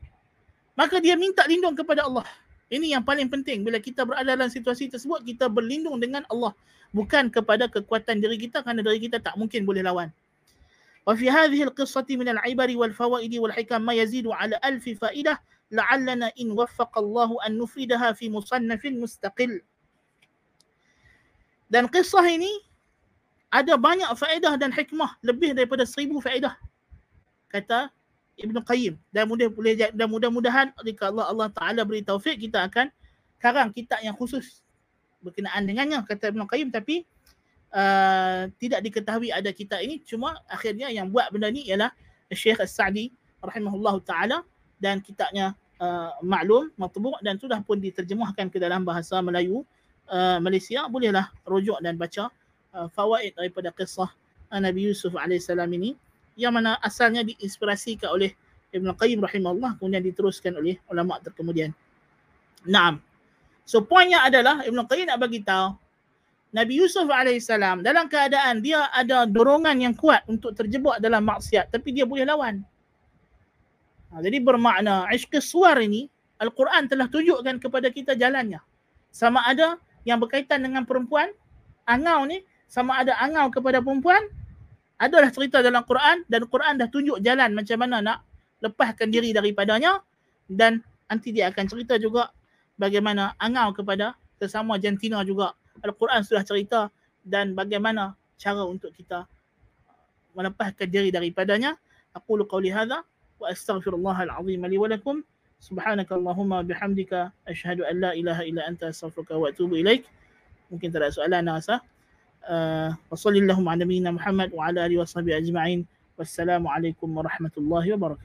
Maka dia minta lindung kepada Allah. Ini yang paling penting. Bila kita berada dalam situasi tersebut, kita berlindung dengan Allah. Bukan kepada kekuatan diri kita kerana diri kita tak mungkin boleh lawan. وفي هذه القصة من العبر والفوائد والحكم ما يزيد على ألف فائدة لعلنا إن وفق الله أن نفردها في مصنف مستقل. Dan kisah ini ada banyak faedah dan hikmah lebih daripada seribu faedah kata Ibn Qayyim. Dan mudah boleh dan mudah-mudahan jika Allah Allah Taala beri taufik kita akan karang kitab yang khusus berkenaan dengannya kata Ibn Qayyim. Tapi uh, tidak diketahui ada kitab ini. Cuma akhirnya yang buat benda ni ialah Syekh As-Sa'di rahimahullahu taala. Dan kitabnya uh, maklum matbu' dan sudah pun diterjemahkan ke dalam bahasa Melayu uh, Malaysia. Bolehlah rujuk dan baca uh, fawaid daripada kisah uh, Nabi Yusuf AS ini yang mana asalnya diinspirasikan oleh Ibn Qayyim rahimahullah kemudian diteruskan oleh ulama terkemudian. Naam. So poinnya adalah Ibn Qayyim nak bagi tahu Nabi Yusuf AS dalam keadaan dia ada dorongan yang kuat untuk terjebak dalam maksiat tapi dia boleh lawan. Ha, jadi bermakna ishq suar ini Al-Quran telah tunjukkan kepada kita jalannya. Sama ada yang berkaitan dengan perempuan, angau ni sama ada angau kepada perempuan adalah cerita dalam Quran dan Quran dah tunjuk jalan macam mana nak lepaskan diri daripadanya dan nanti dia akan cerita juga bagaimana angau kepada sesama jantina juga. Al-Quran sudah cerita dan bagaimana cara untuk kita melepaskan diri daripadanya. Aku qauli hadha wa astaghfirullah al-azim li wa lakum. Bihamdika ashhadu an la ilaha illa anta astaghfiruka wa atubu ilaik. Mungkin tak ada soalan nasa وصلى اللهم على نبينا محمد وعلى آله وصحبه أجمعين. والسلام عليكم ورحمة الله وبركاته.